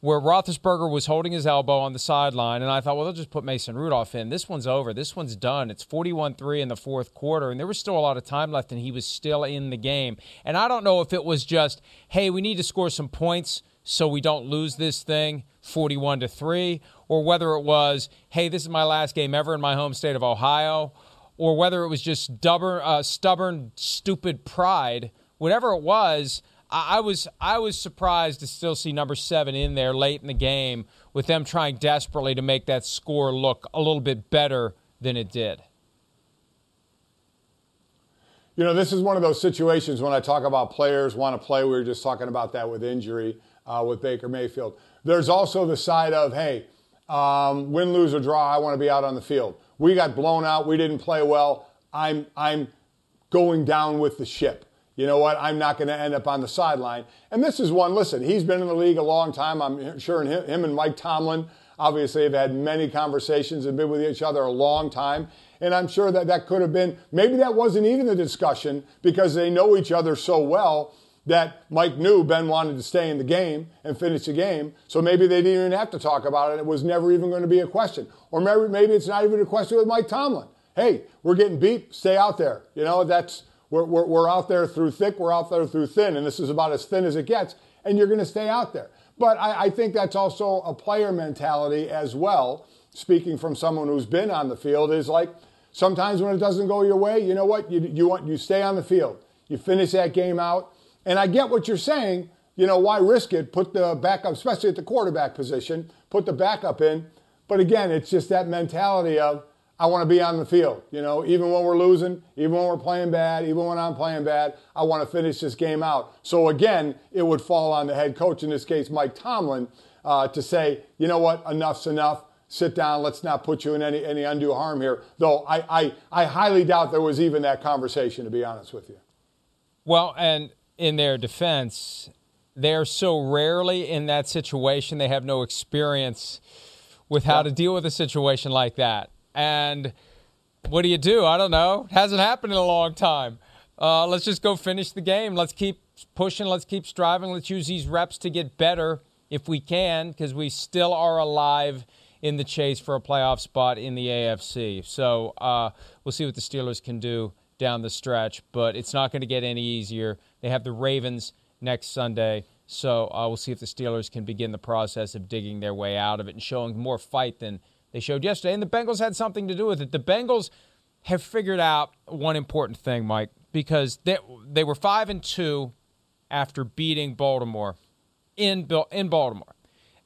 where Roethlisberger was holding his elbow on the sideline, and I thought, well, they'll just put Mason Rudolph in. This one's over. This one's done. It's 41 3 in the fourth quarter, and there was still a lot of time left, and he was still in the game. And I don't know if it was just, hey, we need to score some points so we don't lose this thing 41 to 3 or whether it was hey this is my last game ever in my home state of ohio or whether it was just stubborn, uh, stubborn stupid pride whatever it was I, I was I was surprised to still see number seven in there late in the game with them trying desperately to make that score look a little bit better than it did. You know, this is one of those situations when I talk about players want to play. We were just talking about that with injury uh, with Baker Mayfield. There's also the side of, hey, um, win, lose, or draw, I want to be out on the field. We got blown out. We didn't play well. I'm, I'm going down with the ship. You know what? I'm not going to end up on the sideline. And this is one, listen, he's been in the league a long time. I'm sure him, him and Mike Tomlin obviously have had many conversations and been with each other a long time. And I'm sure that that could have been, maybe that wasn't even the discussion because they know each other so well that Mike knew Ben wanted to stay in the game and finish the game. So maybe they didn't even have to talk about it. It was never even going to be a question. Or maybe, maybe it's not even a question with Mike Tomlin. Hey, we're getting beat. Stay out there. You know, that's we're, we're, we're out there through thick. We're out there through thin. And this is about as thin as it gets. And you're going to stay out there. But I, I think that's also a player mentality as well. Speaking from someone who's been on the field, is like sometimes when it doesn't go your way, you know what? You, you want you stay on the field. You finish that game out and I get what you're saying. You know, why risk it? Put the backup, especially at the quarterback position, put the backup in. But again, it's just that mentality of, I want to be on the field. You know, even when we're losing, even when we're playing bad, even when I'm playing bad, I want to finish this game out. So again, it would fall on the head coach, in this case, Mike Tomlin, uh, to say, you know what, enough's enough. Sit down. Let's not put you in any, any undue harm here. Though I, I, I highly doubt there was even that conversation, to be honest with you. Well, and in their defense, they're so rarely in that situation. They have no experience with how to deal with a situation like that. And what do you do? I don't know. It hasn't happened in a long time. Uh, let's just go finish the game. Let's keep pushing. Let's keep striving. Let's use these reps to get better if we can, because we still are alive in the chase for a playoff spot in the AFC. So uh, we'll see what the Steelers can do down the stretch, but it's not going to get any easier. They have the Ravens next Sunday, so uh, we'll see if the Steelers can begin the process of digging their way out of it and showing more fight than they showed yesterday. And the Bengals had something to do with it. The Bengals have figured out one important thing, Mike, because they they were five and two after beating Baltimore in in Baltimore,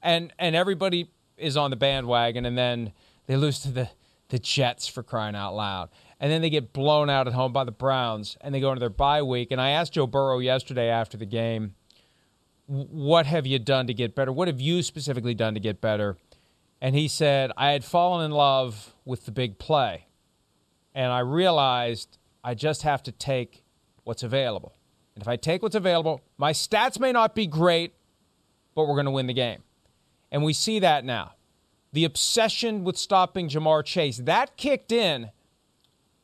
and and everybody is on the bandwagon, and then they lose to the the Jets for crying out loud and then they get blown out at home by the Browns, and they go into their bye week. And I asked Joe Burrow yesterday after the game, what have you done to get better? What have you specifically done to get better? And he said, I had fallen in love with the big play, and I realized I just have to take what's available. And if I take what's available, my stats may not be great, but we're going to win the game. And we see that now. The obsession with stopping Ja'Marr Chase, that kicked in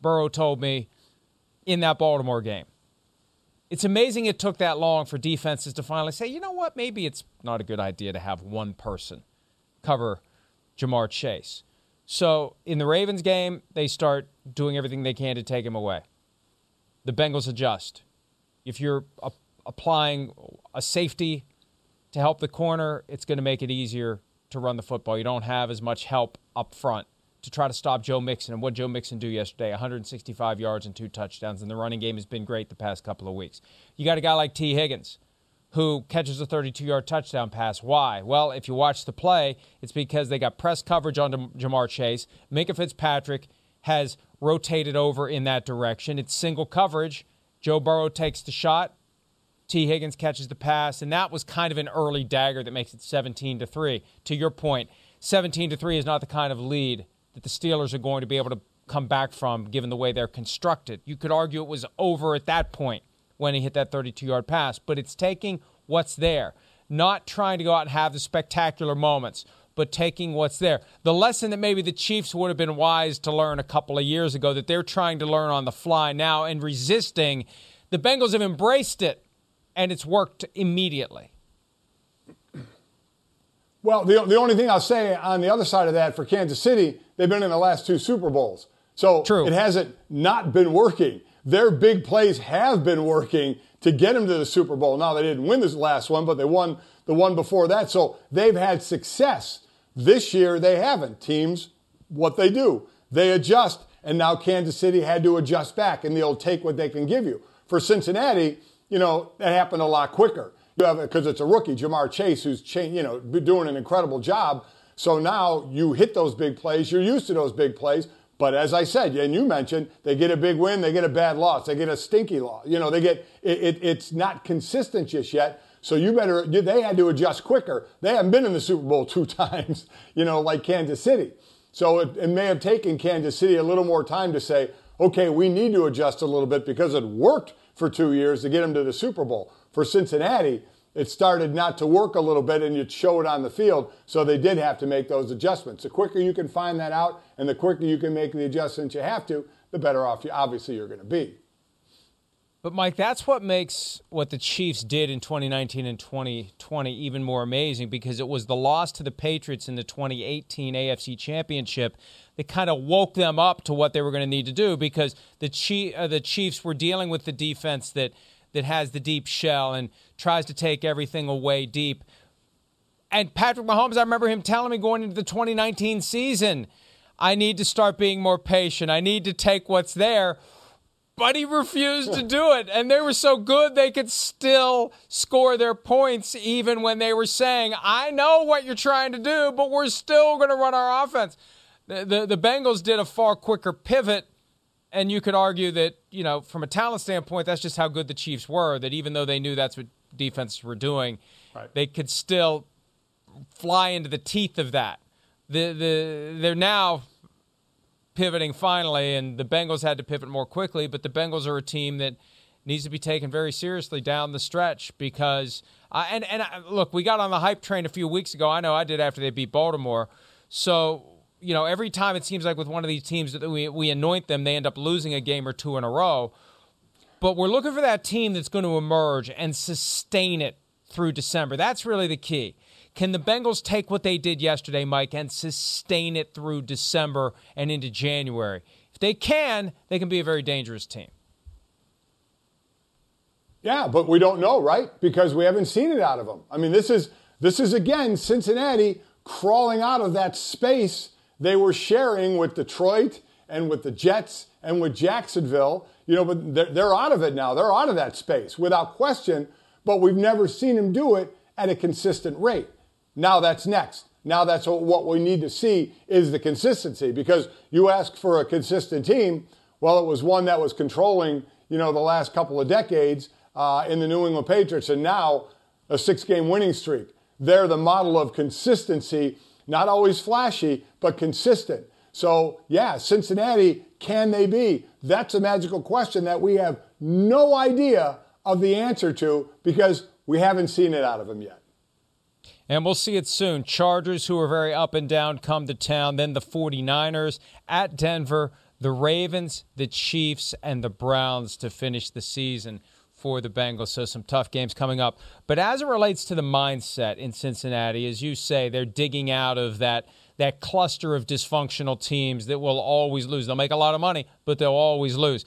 Burrow told me in that Baltimore game. It's amazing it took that long for defenses to finally say, you know what, maybe it's not a good idea to have one person cover Ja'Marr Chase. So in the Ravens game, they start doing everything they can to take him away. The Bengals adjust. If you're a- applying a safety to help the corner, it's going to make it easier to run the football. You don't have as much help up front to try to stop Joe Mixon. And what Joe Mixon do yesterday? 165 yards and two touchdowns. And the running game has been great the past couple of weeks. You got a guy like Tee Higgins who catches a 32 yard touchdown pass. Why? Well, if you watch the play, it's because they got press coverage on Ja'Marr Chase. Minkah Fitzpatrick has rotated over in that direction. It's single coverage. Joe Burrow takes the shot. Tee Higgins catches the pass, and that was kind of an early dagger that makes it 17 to 3. To your point, 17 to 3 is not the kind of lead that the Steelers are going to be able to come back from given the way they're constructed. You could argue it was over at that point when he hit that 32 yard pass, but it's taking what's there, not trying to go out and have the spectacular moments, but taking what's there. The lesson that maybe the Chiefs would have been wise to learn a couple of years ago that they're trying to learn on the fly now and resisting, the Bengals have embraced it and it's worked immediately. Well, the, the only thing I'll say on the other side of that for Kansas City, they've been in the last two Super Bowls. So True. it hasn't not been working. Their big plays have been working to get them to the Super Bowl. Now, they didn't win this last one, but they won the one before that. So they've had success. This year, they haven't. Teams, what they do, they adjust. And now Kansas City had to adjust back, and they'll take what they can give you. For Cincinnati, you know, that happened a lot quicker because it's a rookie, Ja'Marr Chase, who's cha- you know doing an incredible job. So now you hit those big plays. You're used to those big plays. But as I said, and you mentioned, they get a big win, they get a bad loss, they get a stinky loss. You know, they get it, it, it's not consistent just yet. So you better. They had to adjust quicker. They haven't been in the Super Bowl two times. You know, like Kansas City. So it, it may have taken Kansas City a little more time to say, okay, we need to adjust a little bit because it worked for two years to get them to the Super Bowl for Cincinnati, it started not to work a little bit and you'd show it on the field. So they did have to make those adjustments. The quicker you can find that out and the quicker you can make the adjustments you have to, the better off you obviously you're going to be. But Mike, that's what makes what the Chiefs did in 2019 and 2020 even more amazing because it was the loss to the Patriots in the 2018 AFC Championship that kind of woke them up to what they were going to need to do because the uh, the Chiefs were dealing with the defense that that has the deep shell and tries to take everything away deep. And Patrick Mahomes, I remember him telling me going into the 2019 season, I need to start being more patient. I need to take what's there but he refused to do it. And they were so good they could still score their points even when they were saying, I know what you're trying to do, but we're still going to run our offense. The, the, the, Bengals did a far quicker pivot. And you could argue that, you know, from a talent standpoint, that's just how good the Chiefs were, that even though they knew that's what defenses were doing, right. they could still fly into the teeth of that. The, the, they're now pivoting finally, and the Bengals had to pivot more quickly. But the Bengals are a team that needs to be taken very seriously down the stretch because uh, and and uh, look, we got on the hype train a few weeks ago. I know I did after they beat Baltimore. So you know, every time it seems like with one of these teams that we we anoint them, they end up losing a game or two in a row. But we're looking for that team that's going to emerge and sustain it through December. That's really the key. Can the Bengals take what they did yesterday, Mike, and sustain it through December and into January? If they can, they can be a very dangerous team. Yeah, but we don't know, right? Because we haven't seen it out of them. I mean, this is this is again Cincinnati crawling out of that space they were sharing with Detroit and with the Jets and with Jacksonville. You know, but they're, they're out of it now. They're out of that space without question. But we've never seen them do it at a consistent rate. Now that's next. Now that's what we need to see is the consistency because you ask for a consistent team. Well, it was one that was controlling, you know, the last couple of decades uh, in the New England Patriots, and now a six-game winning streak. They're the model of consistency, not always flashy, but consistent. So, yeah, Cincinnati, can they be? That's a magical question that we have no idea of the answer to because we haven't seen it out of them yet. And we'll see it soon. Chargers, who are very up and down, come to town. Then the 49ers at Denver, the Ravens, the Chiefs, and the Browns to finish the season for the Bengals. So some tough games coming up. But as it relates to the mindset in Cincinnati, as you say, they're digging out of that that cluster of dysfunctional teams that will always lose. They'll make a lot of money, but they'll always lose.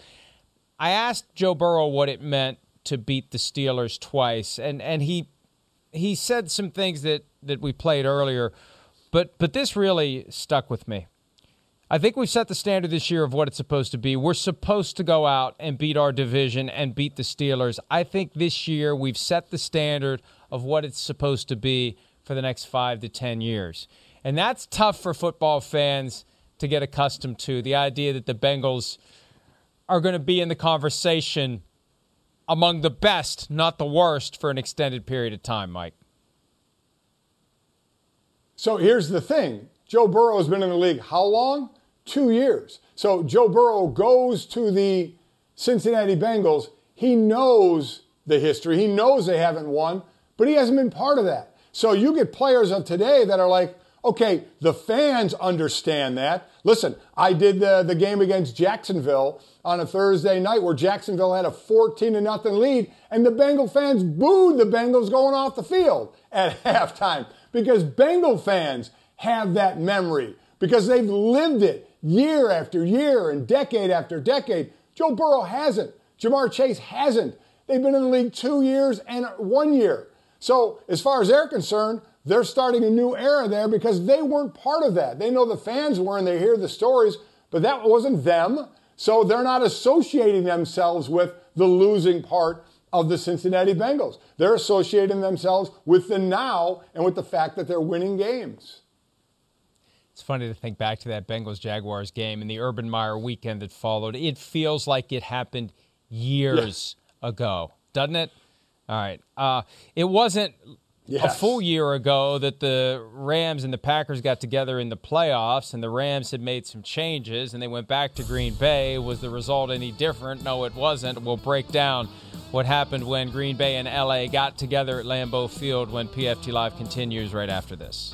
I asked Joe Burrow what it meant to beat the Steelers twice, and and he he said some things that that we played earlier, but but this really stuck with me. I think we've set the standard this year of what it's supposed to be. We're supposed to go out and beat our division and beat the Steelers. I think this year we've set the standard of what it's supposed to be for the next five to 10 years. And that's tough for football fans to get accustomed to. The idea that the Bengals are going to be in the conversation among the best, not the worst, for an extended period of time, Mike. So here's the thing Joe Burrow has been in the league how long? Two years. So Joe Burrow goes to the Cincinnati Bengals. He knows the history, he knows they haven't won, but he hasn't been part of that. So you get players of today that are like, okay, the fans understand that. Listen, I did the, the game against Jacksonville on a Thursday night where Jacksonville had a 14 to nothing lead, and the Bengal fans booed the Bengals going off the field at halftime because Bengal fans have that memory because they've lived it year after year and decade after decade. Joe Burrow hasn't. Ja'Marr Chase hasn't. They've been in the league two years and one year. So, as far as they're concerned, they're starting a new era there because they weren't part of that. They know the fans were and they hear the stories, but that wasn't them. So they're not associating themselves with the losing part of the Cincinnati Bengals. They're associating themselves with the now and with the fact that they're winning games. It's funny to think back to that Bengals Jaguars game and the Urban Meyer weekend that followed. It feels like it happened years yeah. ago, doesn't it? All right. Uh, it wasn't yes. a full year ago that the Rams and the Packers got together in the playoffs, and the Rams had made some changes, and they went back to Green Bay. Was the result any different? No, it wasn't. We'll break down what happened when Green Bay and LA got together at Lambeau Field when PFT Live continues right after this.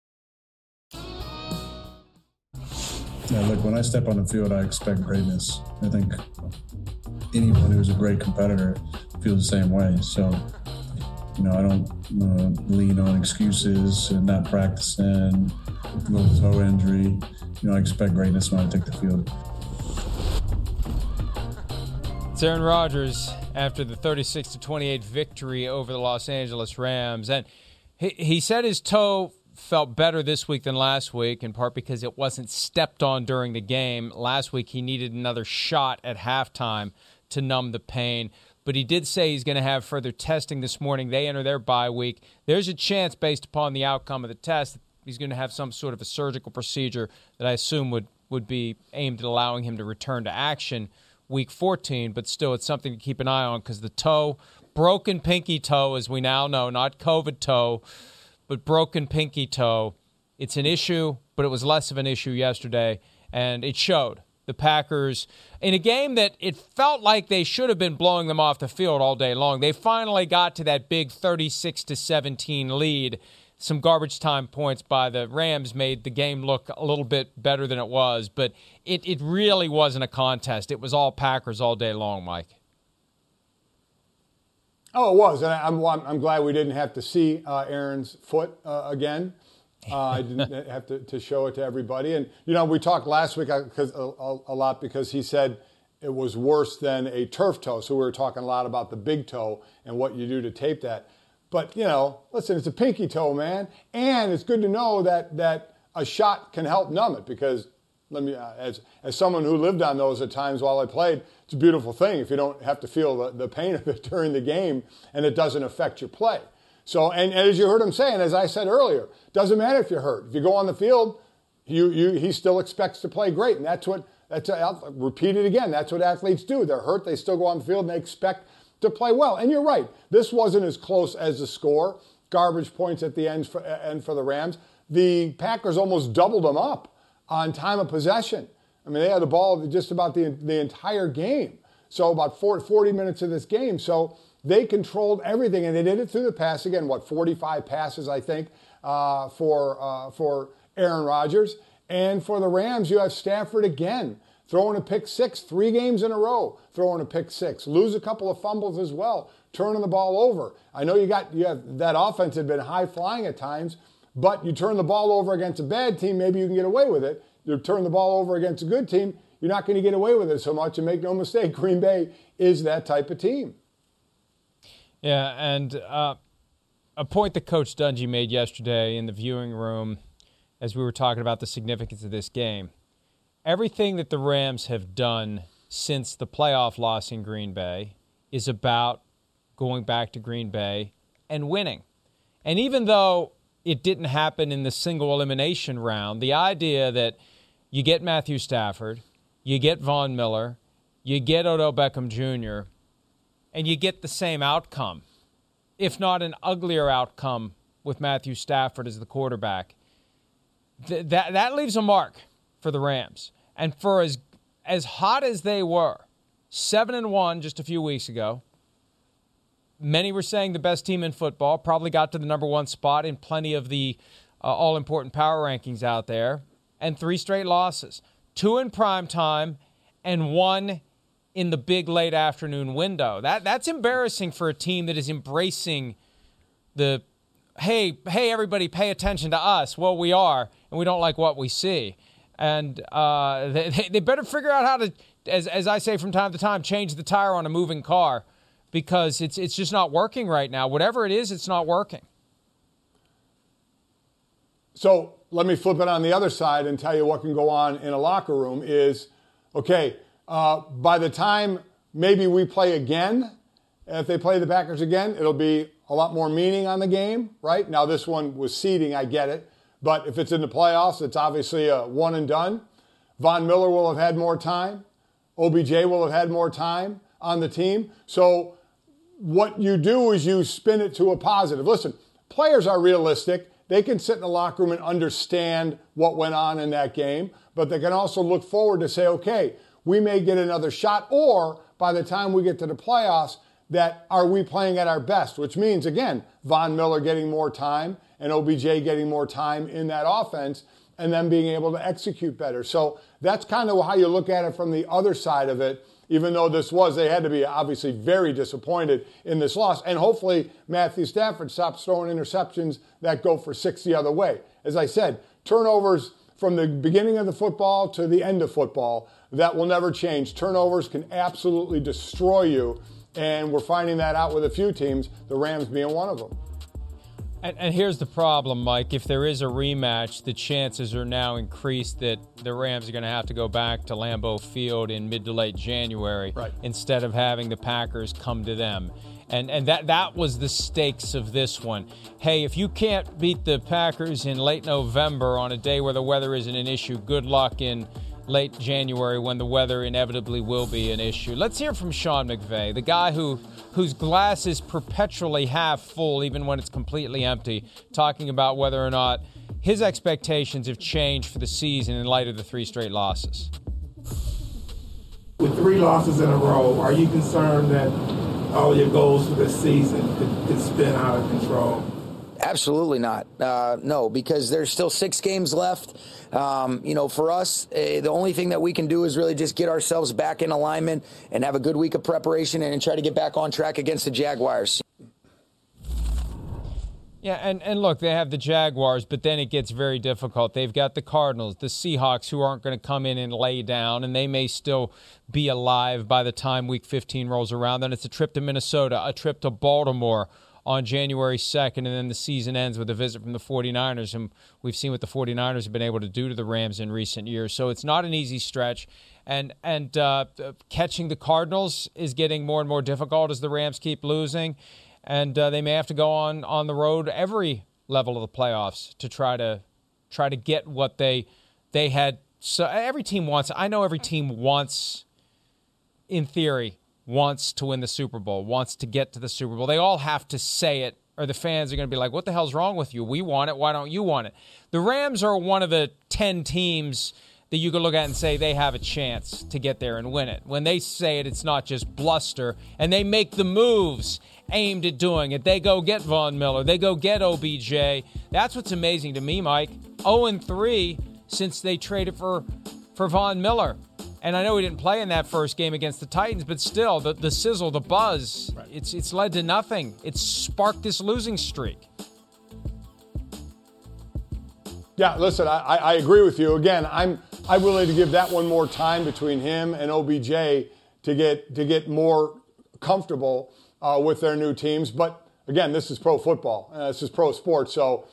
Yeah, look, when I step on the field, I expect greatness. I think anyone who's a great competitor feels the same way. So, you know, I don't uh, lean on excuses and not practicing, little toe injury. You know, I expect greatness when I take the field. It's Aaron Rodgers after the 36 to 28 victory over the Los Angeles Rams, and he, he said his toe felt better this week than last week, in part because it wasn't stepped on during the game. Last week, he needed another shot at halftime to numb the pain. But he did say he's going to have further testing this morning. They enter their bye week. There's a chance, based upon the outcome of the test, he's going to have some sort of a surgical procedure that I assume would, would be aimed at allowing him to return to action week 14. But still, it's something to keep an eye on because the toe, broken pinky toe, as we now know, not COVID toe but broken pinky toe. It's an issue, but it was less of an issue yesterday, and it showed. The Packers, in a game that it felt like they should have been blowing them off the field all day long, they finally got to that big 36 to 17 lead. Some garbage time points by the Rams made the game look a little bit better than it was, but it, it really wasn't a contest. It was all Packers all day long, Mike. Oh, it was, and I, am I'm, I'm glad we didn't have to see uh, Aaron's foot uh, again. Uh, I didn't have to, to, show it to everybody. And you know, we talked last week because uh, a, a, lot because he said it was worse than a turf toe. So we were talking a lot about the big toe and what you do to tape that. But you know, listen, it's a pinky toe, man, and it's good to know that that a shot can help numb it because let me, uh, as, as someone who lived on those at times while I played, it's a beautiful thing if you don't have to feel the, the pain of it during the game and it doesn't affect your play. So, and, and as you heard him saying, as I said earlier, doesn't matter if you're hurt. If you go on the field, you, you, he still expects to play great. And that's what, that's, I'll repeat it again, that's what athletes do. They're hurt, they still go on the field and they expect to play well. And you're right, this wasn't as close as the score. Garbage points at the end for, end for the Rams. The Packers almost doubled them up on time of possession. I mean, they had the ball just about the, the entire game. So about 40 minutes of this game. So they controlled everything, and they did it through the pass. Again, what, 45 passes, I think, uh, for, uh, for Aaron Rodgers. And for the Rams, you have Stafford again throwing a pick six, three games in a row, throwing a pick six, lose a couple of fumbles as well, turning the ball over. I know you got you have that offense had been high flying at times, but you turn the ball over against a bad team, maybe you can get away with it. You turn the ball over against a good team, you're not going to get away with it so much. And make no mistake, Green Bay is that type of team. Yeah, and uh, a point that Coach Dungy made yesterday in the viewing room as we were talking about the significance of this game. Everything that the Rams have done since the playoff loss in Green Bay is about going back to Green Bay and winning. And even though it didn't happen in the single elimination round. The idea that you get Matthew Stafford, you get Von Miller, you get Odell Beckham Jr., and you get the same outcome, if not an uglier outcome with Matthew Stafford as the quarterback. th- that that leaves a mark for the Rams. And for as as hot as they were, seven and one just a few weeks ago. Many were saying the best team in football. Probably got to the number one spot in plenty of the uh, all important power rankings out there. And three straight losses two in prime time and one in the big late afternoon window. That that's embarrassing for a team that is embracing the hey hey everybody pay attention to us. Well, we are, and we don't like what we see, and uh, they they better figure out how to, as as I say from time to time, change the tire on a moving car because it's it's just not working right now. Whatever it is, it's not working. So let me flip it on the other side and tell you what can go on in a locker room is okay, uh, by the time maybe we play again, if they play the Packers again, it'll be a lot more meaning on the game, right? Now, this one was seeding, I get it. But if it's in the playoffs, it's obviously a one and done. Von Miller will have had more time. OBJ will have had more time on the team. So, what you do is you spin it to a positive. Listen, players are realistic. They can sit in the locker room and understand what went on in that game, but they can also look forward to say, okay, we may get another shot, or by the time we get to the playoffs, that are we playing at our best? Which means, again, Von Miller getting more time and OBJ getting more time in that offense and then being able to execute better. So that's kind of how you look at it from the other side of it. Even though this was, they had to be obviously very disappointed in this loss. And hopefully, Matthew Stafford stops throwing interceptions that go for six the other way. As I said, turnovers from the beginning of the football to the end of football, that will never change. Turnovers can absolutely destroy you. And we're finding that out with a few teams, the Rams being one of them. And, and, here's the problem, Mike. If there is a rematch, the chances are now increased that the Rams are going to have to go back to Lambeau Field in mid to late January right. instead of having the Packers come to them. And, and that, that was the stakes of this one. Hey, if you can't beat the Packers in late November on a day where the weather isn't an issue, good luck in late January when the weather inevitably will be an issue. Let's hear from Sean McVay, the guy who whose glass is perpetually half full even when it's completely empty, talking about whether or not his expectations have changed for the season in light of the three straight losses. With three losses in a row, are you concerned that all your goals for this season could, could spin out of control? Absolutely not. Uh, no, because there's still six games left. Um, you know, for us, uh, the only thing that we can do is really just get ourselves back in alignment and have a good week of preparation and try to get back on track against the Jaguars. Yeah, and, and look, they have the Jaguars, but then it gets very difficult. They've got the Cardinals, the Seahawks, who aren't going to come in and lay down, and they may still be alive by the time week 15 rolls around. Then it's a trip to Minnesota, a trip to Baltimore on January 2nd, and then the season ends with a visit from the 49ers. And we've seen what the 49ers have been able to do to the Rams in recent years. So it's not an easy stretch. And, and uh, catching the Cardinals is getting more and more difficult as the Rams keep losing. And uh, they may have to go on, on the road every level of the playoffs to try to try to get what they they had. So every team wants. I know every team wants, in theory, wants to win the Super Bowl, wants to get to the Super Bowl. They all have to say it, or the fans are going to be like, what the hell's wrong with you? We want it. Why don't you want it? The Rams are one of the 10 teams that you can look at and say they have a chance to get there and win it. When they say it, it's not just bluster, and they make the moves aimed at doing it. They go get Von Miller, they go get OBJ. That's what's amazing to me, Mike. 0 3 since they traded for, for Von Miller. And I know he didn't play in that first game against the Titans, but still, the, the sizzle, the buzz, right. it's it's led to nothing. It's sparked this losing streak. Yeah, listen, I, I agree with you. Again, I'm I'm willing to give that one more time between him and OBJ to get to get more comfortable uh, with their new teams. But again, this is pro football. Uh, this is pro sports. So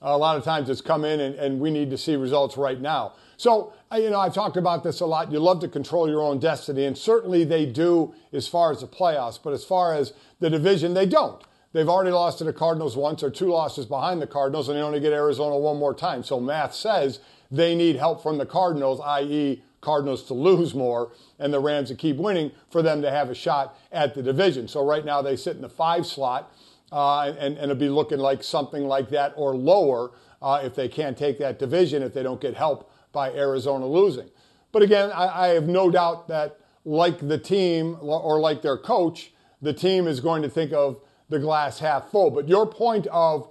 a lot of times it's come in and, and we need to see results right now. So, you know, I've talked about this a lot. You love to control your own destiny, and certainly they do as far as the playoffs, but as far as the division, they don't. They've already lost to the Cardinals once or two losses behind the Cardinals, and they only get Arizona one more time. So math says they need help from the Cardinals, i.e., Cardinals to lose more and the Rams to keep winning for them to have a shot at the division. So right now they sit in the five slot, uh, and, and it'll be looking like something like that or lower uh, if they can't take that division, if they don't get help by Arizona losing. But again, I, I have no doubt that, like the team or like their coach, the team is going to think of the glass half full. But your point of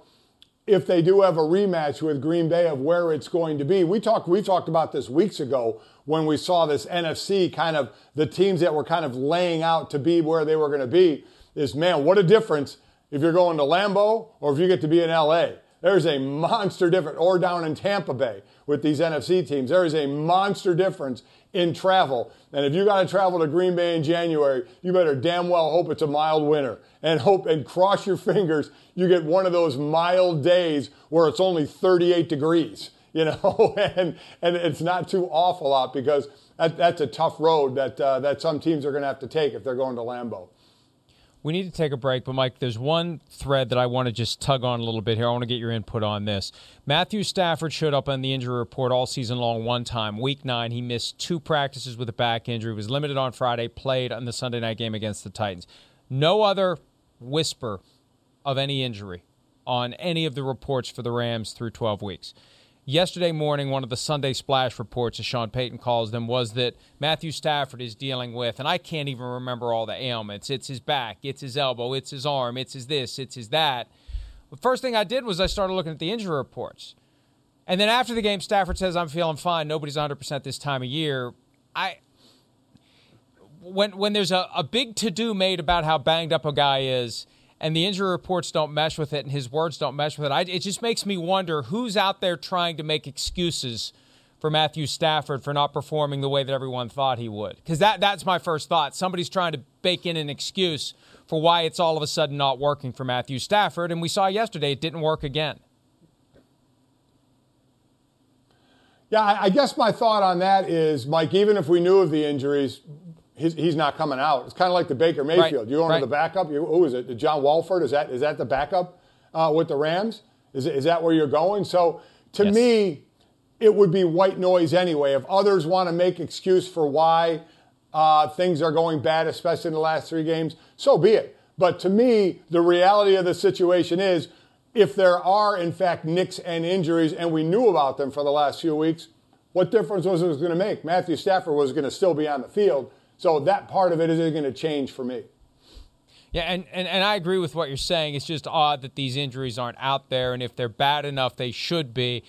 if they do have a rematch with Green Bay of where it's going to be, we talked we talked about this weeks ago when we saw this NFC kind of the teams that were kind of laying out to be where they were going to be. Is man, what a difference if you're going to Lambeau or if you get to be in LA. There's a monster difference, or down in Tampa Bay with these NFC teams. There is a monster difference in travel. And if you got to travel to Green Bay in January, you better damn well hope it's a mild winter and hope and cross your fingers you get one of those mild days where it's only 38 degrees, you know, and, and it's not too awful out because that, that's a tough road that, uh, that some teams are going to have to take if they're going to Lambeau. We need to take a break, but Mike, there's one thread that I want to just tug on a little bit here. I want to get your input on this. Matthew Stafford showed up on the injury report all season long one time. Week nine, he missed two practices with a back injury, was limited on Friday, played on the Sunday night game against the Titans. No other whisper of any injury on any of the reports for the Rams through 12 weeks. Yesterday morning, one of the Sunday Splash reports, as Sean Payton calls them, was that Matthew Stafford is dealing with, and I can't even remember all the ailments. It's his back, it's his elbow, it's his arm, it's his this, it's his that. The first thing I did was I started looking at the injury reports. And then after the game, Stafford says, I'm feeling fine. Nobody's 100% this time of year. I. When, when there's a, a big to do made about how banged up a guy is, and the injury reports don't mesh with it and his words don't mesh with it. I, it just makes me wonder who's out there trying to make excuses for Matthew Stafford for not performing the way that everyone thought he would. Because that, that's my first thought. Somebody's trying to bake in an excuse for why it's all of a sudden not working for Matthew Stafford. And we saw yesterday it didn't work again. Yeah, I guess my thought on that is, Mike, even if we knew of the injuries, he's, he's not coming out. It's kind of like the Baker Mayfield. Right. You going right. have the backup? You, who is it? John Wolford? Is that is that the backup uh, with the Rams? Is, is that where you're going? So to yes. me, it would be white noise anyway. If others want to make excuse for why uh, things are going bad, especially in the last three games, so be it. But to me, the reality of the situation is if there are, in fact, nicks and injuries, and we knew about them for the last few weeks, what difference was it going to make? Matthew Stafford was going to still be on the field. So that part of it isn't going to change for me. Yeah, and, and, and I agree with what you're saying. It's just odd that these injuries aren't out there, and if they're bad enough, they should be.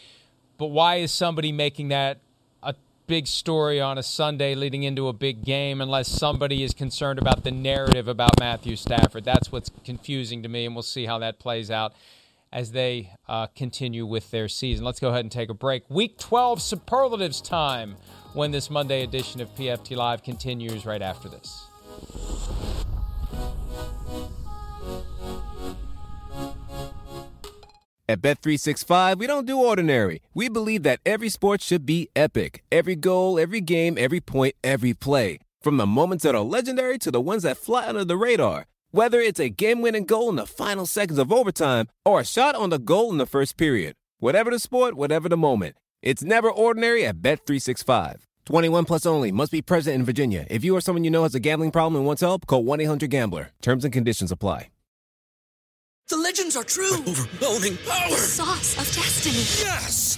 But why is somebody making that a big story on a Sunday leading into a big game unless somebody is concerned about the narrative about Matthew Stafford? That's what's confusing to me, and we'll see how that plays out as they uh, continue with their season. Let's go ahead and take a break. Week 12 superlatives time when this Monday edition of PFT Live continues right after this. At Bet365, we don't do ordinary. We believe that every sport should be epic. Every goal, every game, every point, every play. From the moments that are legendary to the ones that fly under the radar. Whether it's a game-winning goal in the final seconds of overtime or a shot on the goal in the first period. Whatever the sport, whatever the moment. It's never ordinary at Bet365. 21 plus only. Must be present in Virginia. If you or someone you know has a gambling problem and wants help, call 1-800-GAMBLER. Terms and conditions apply. The legends are true. overwhelming power! The sauce of destiny. Yes!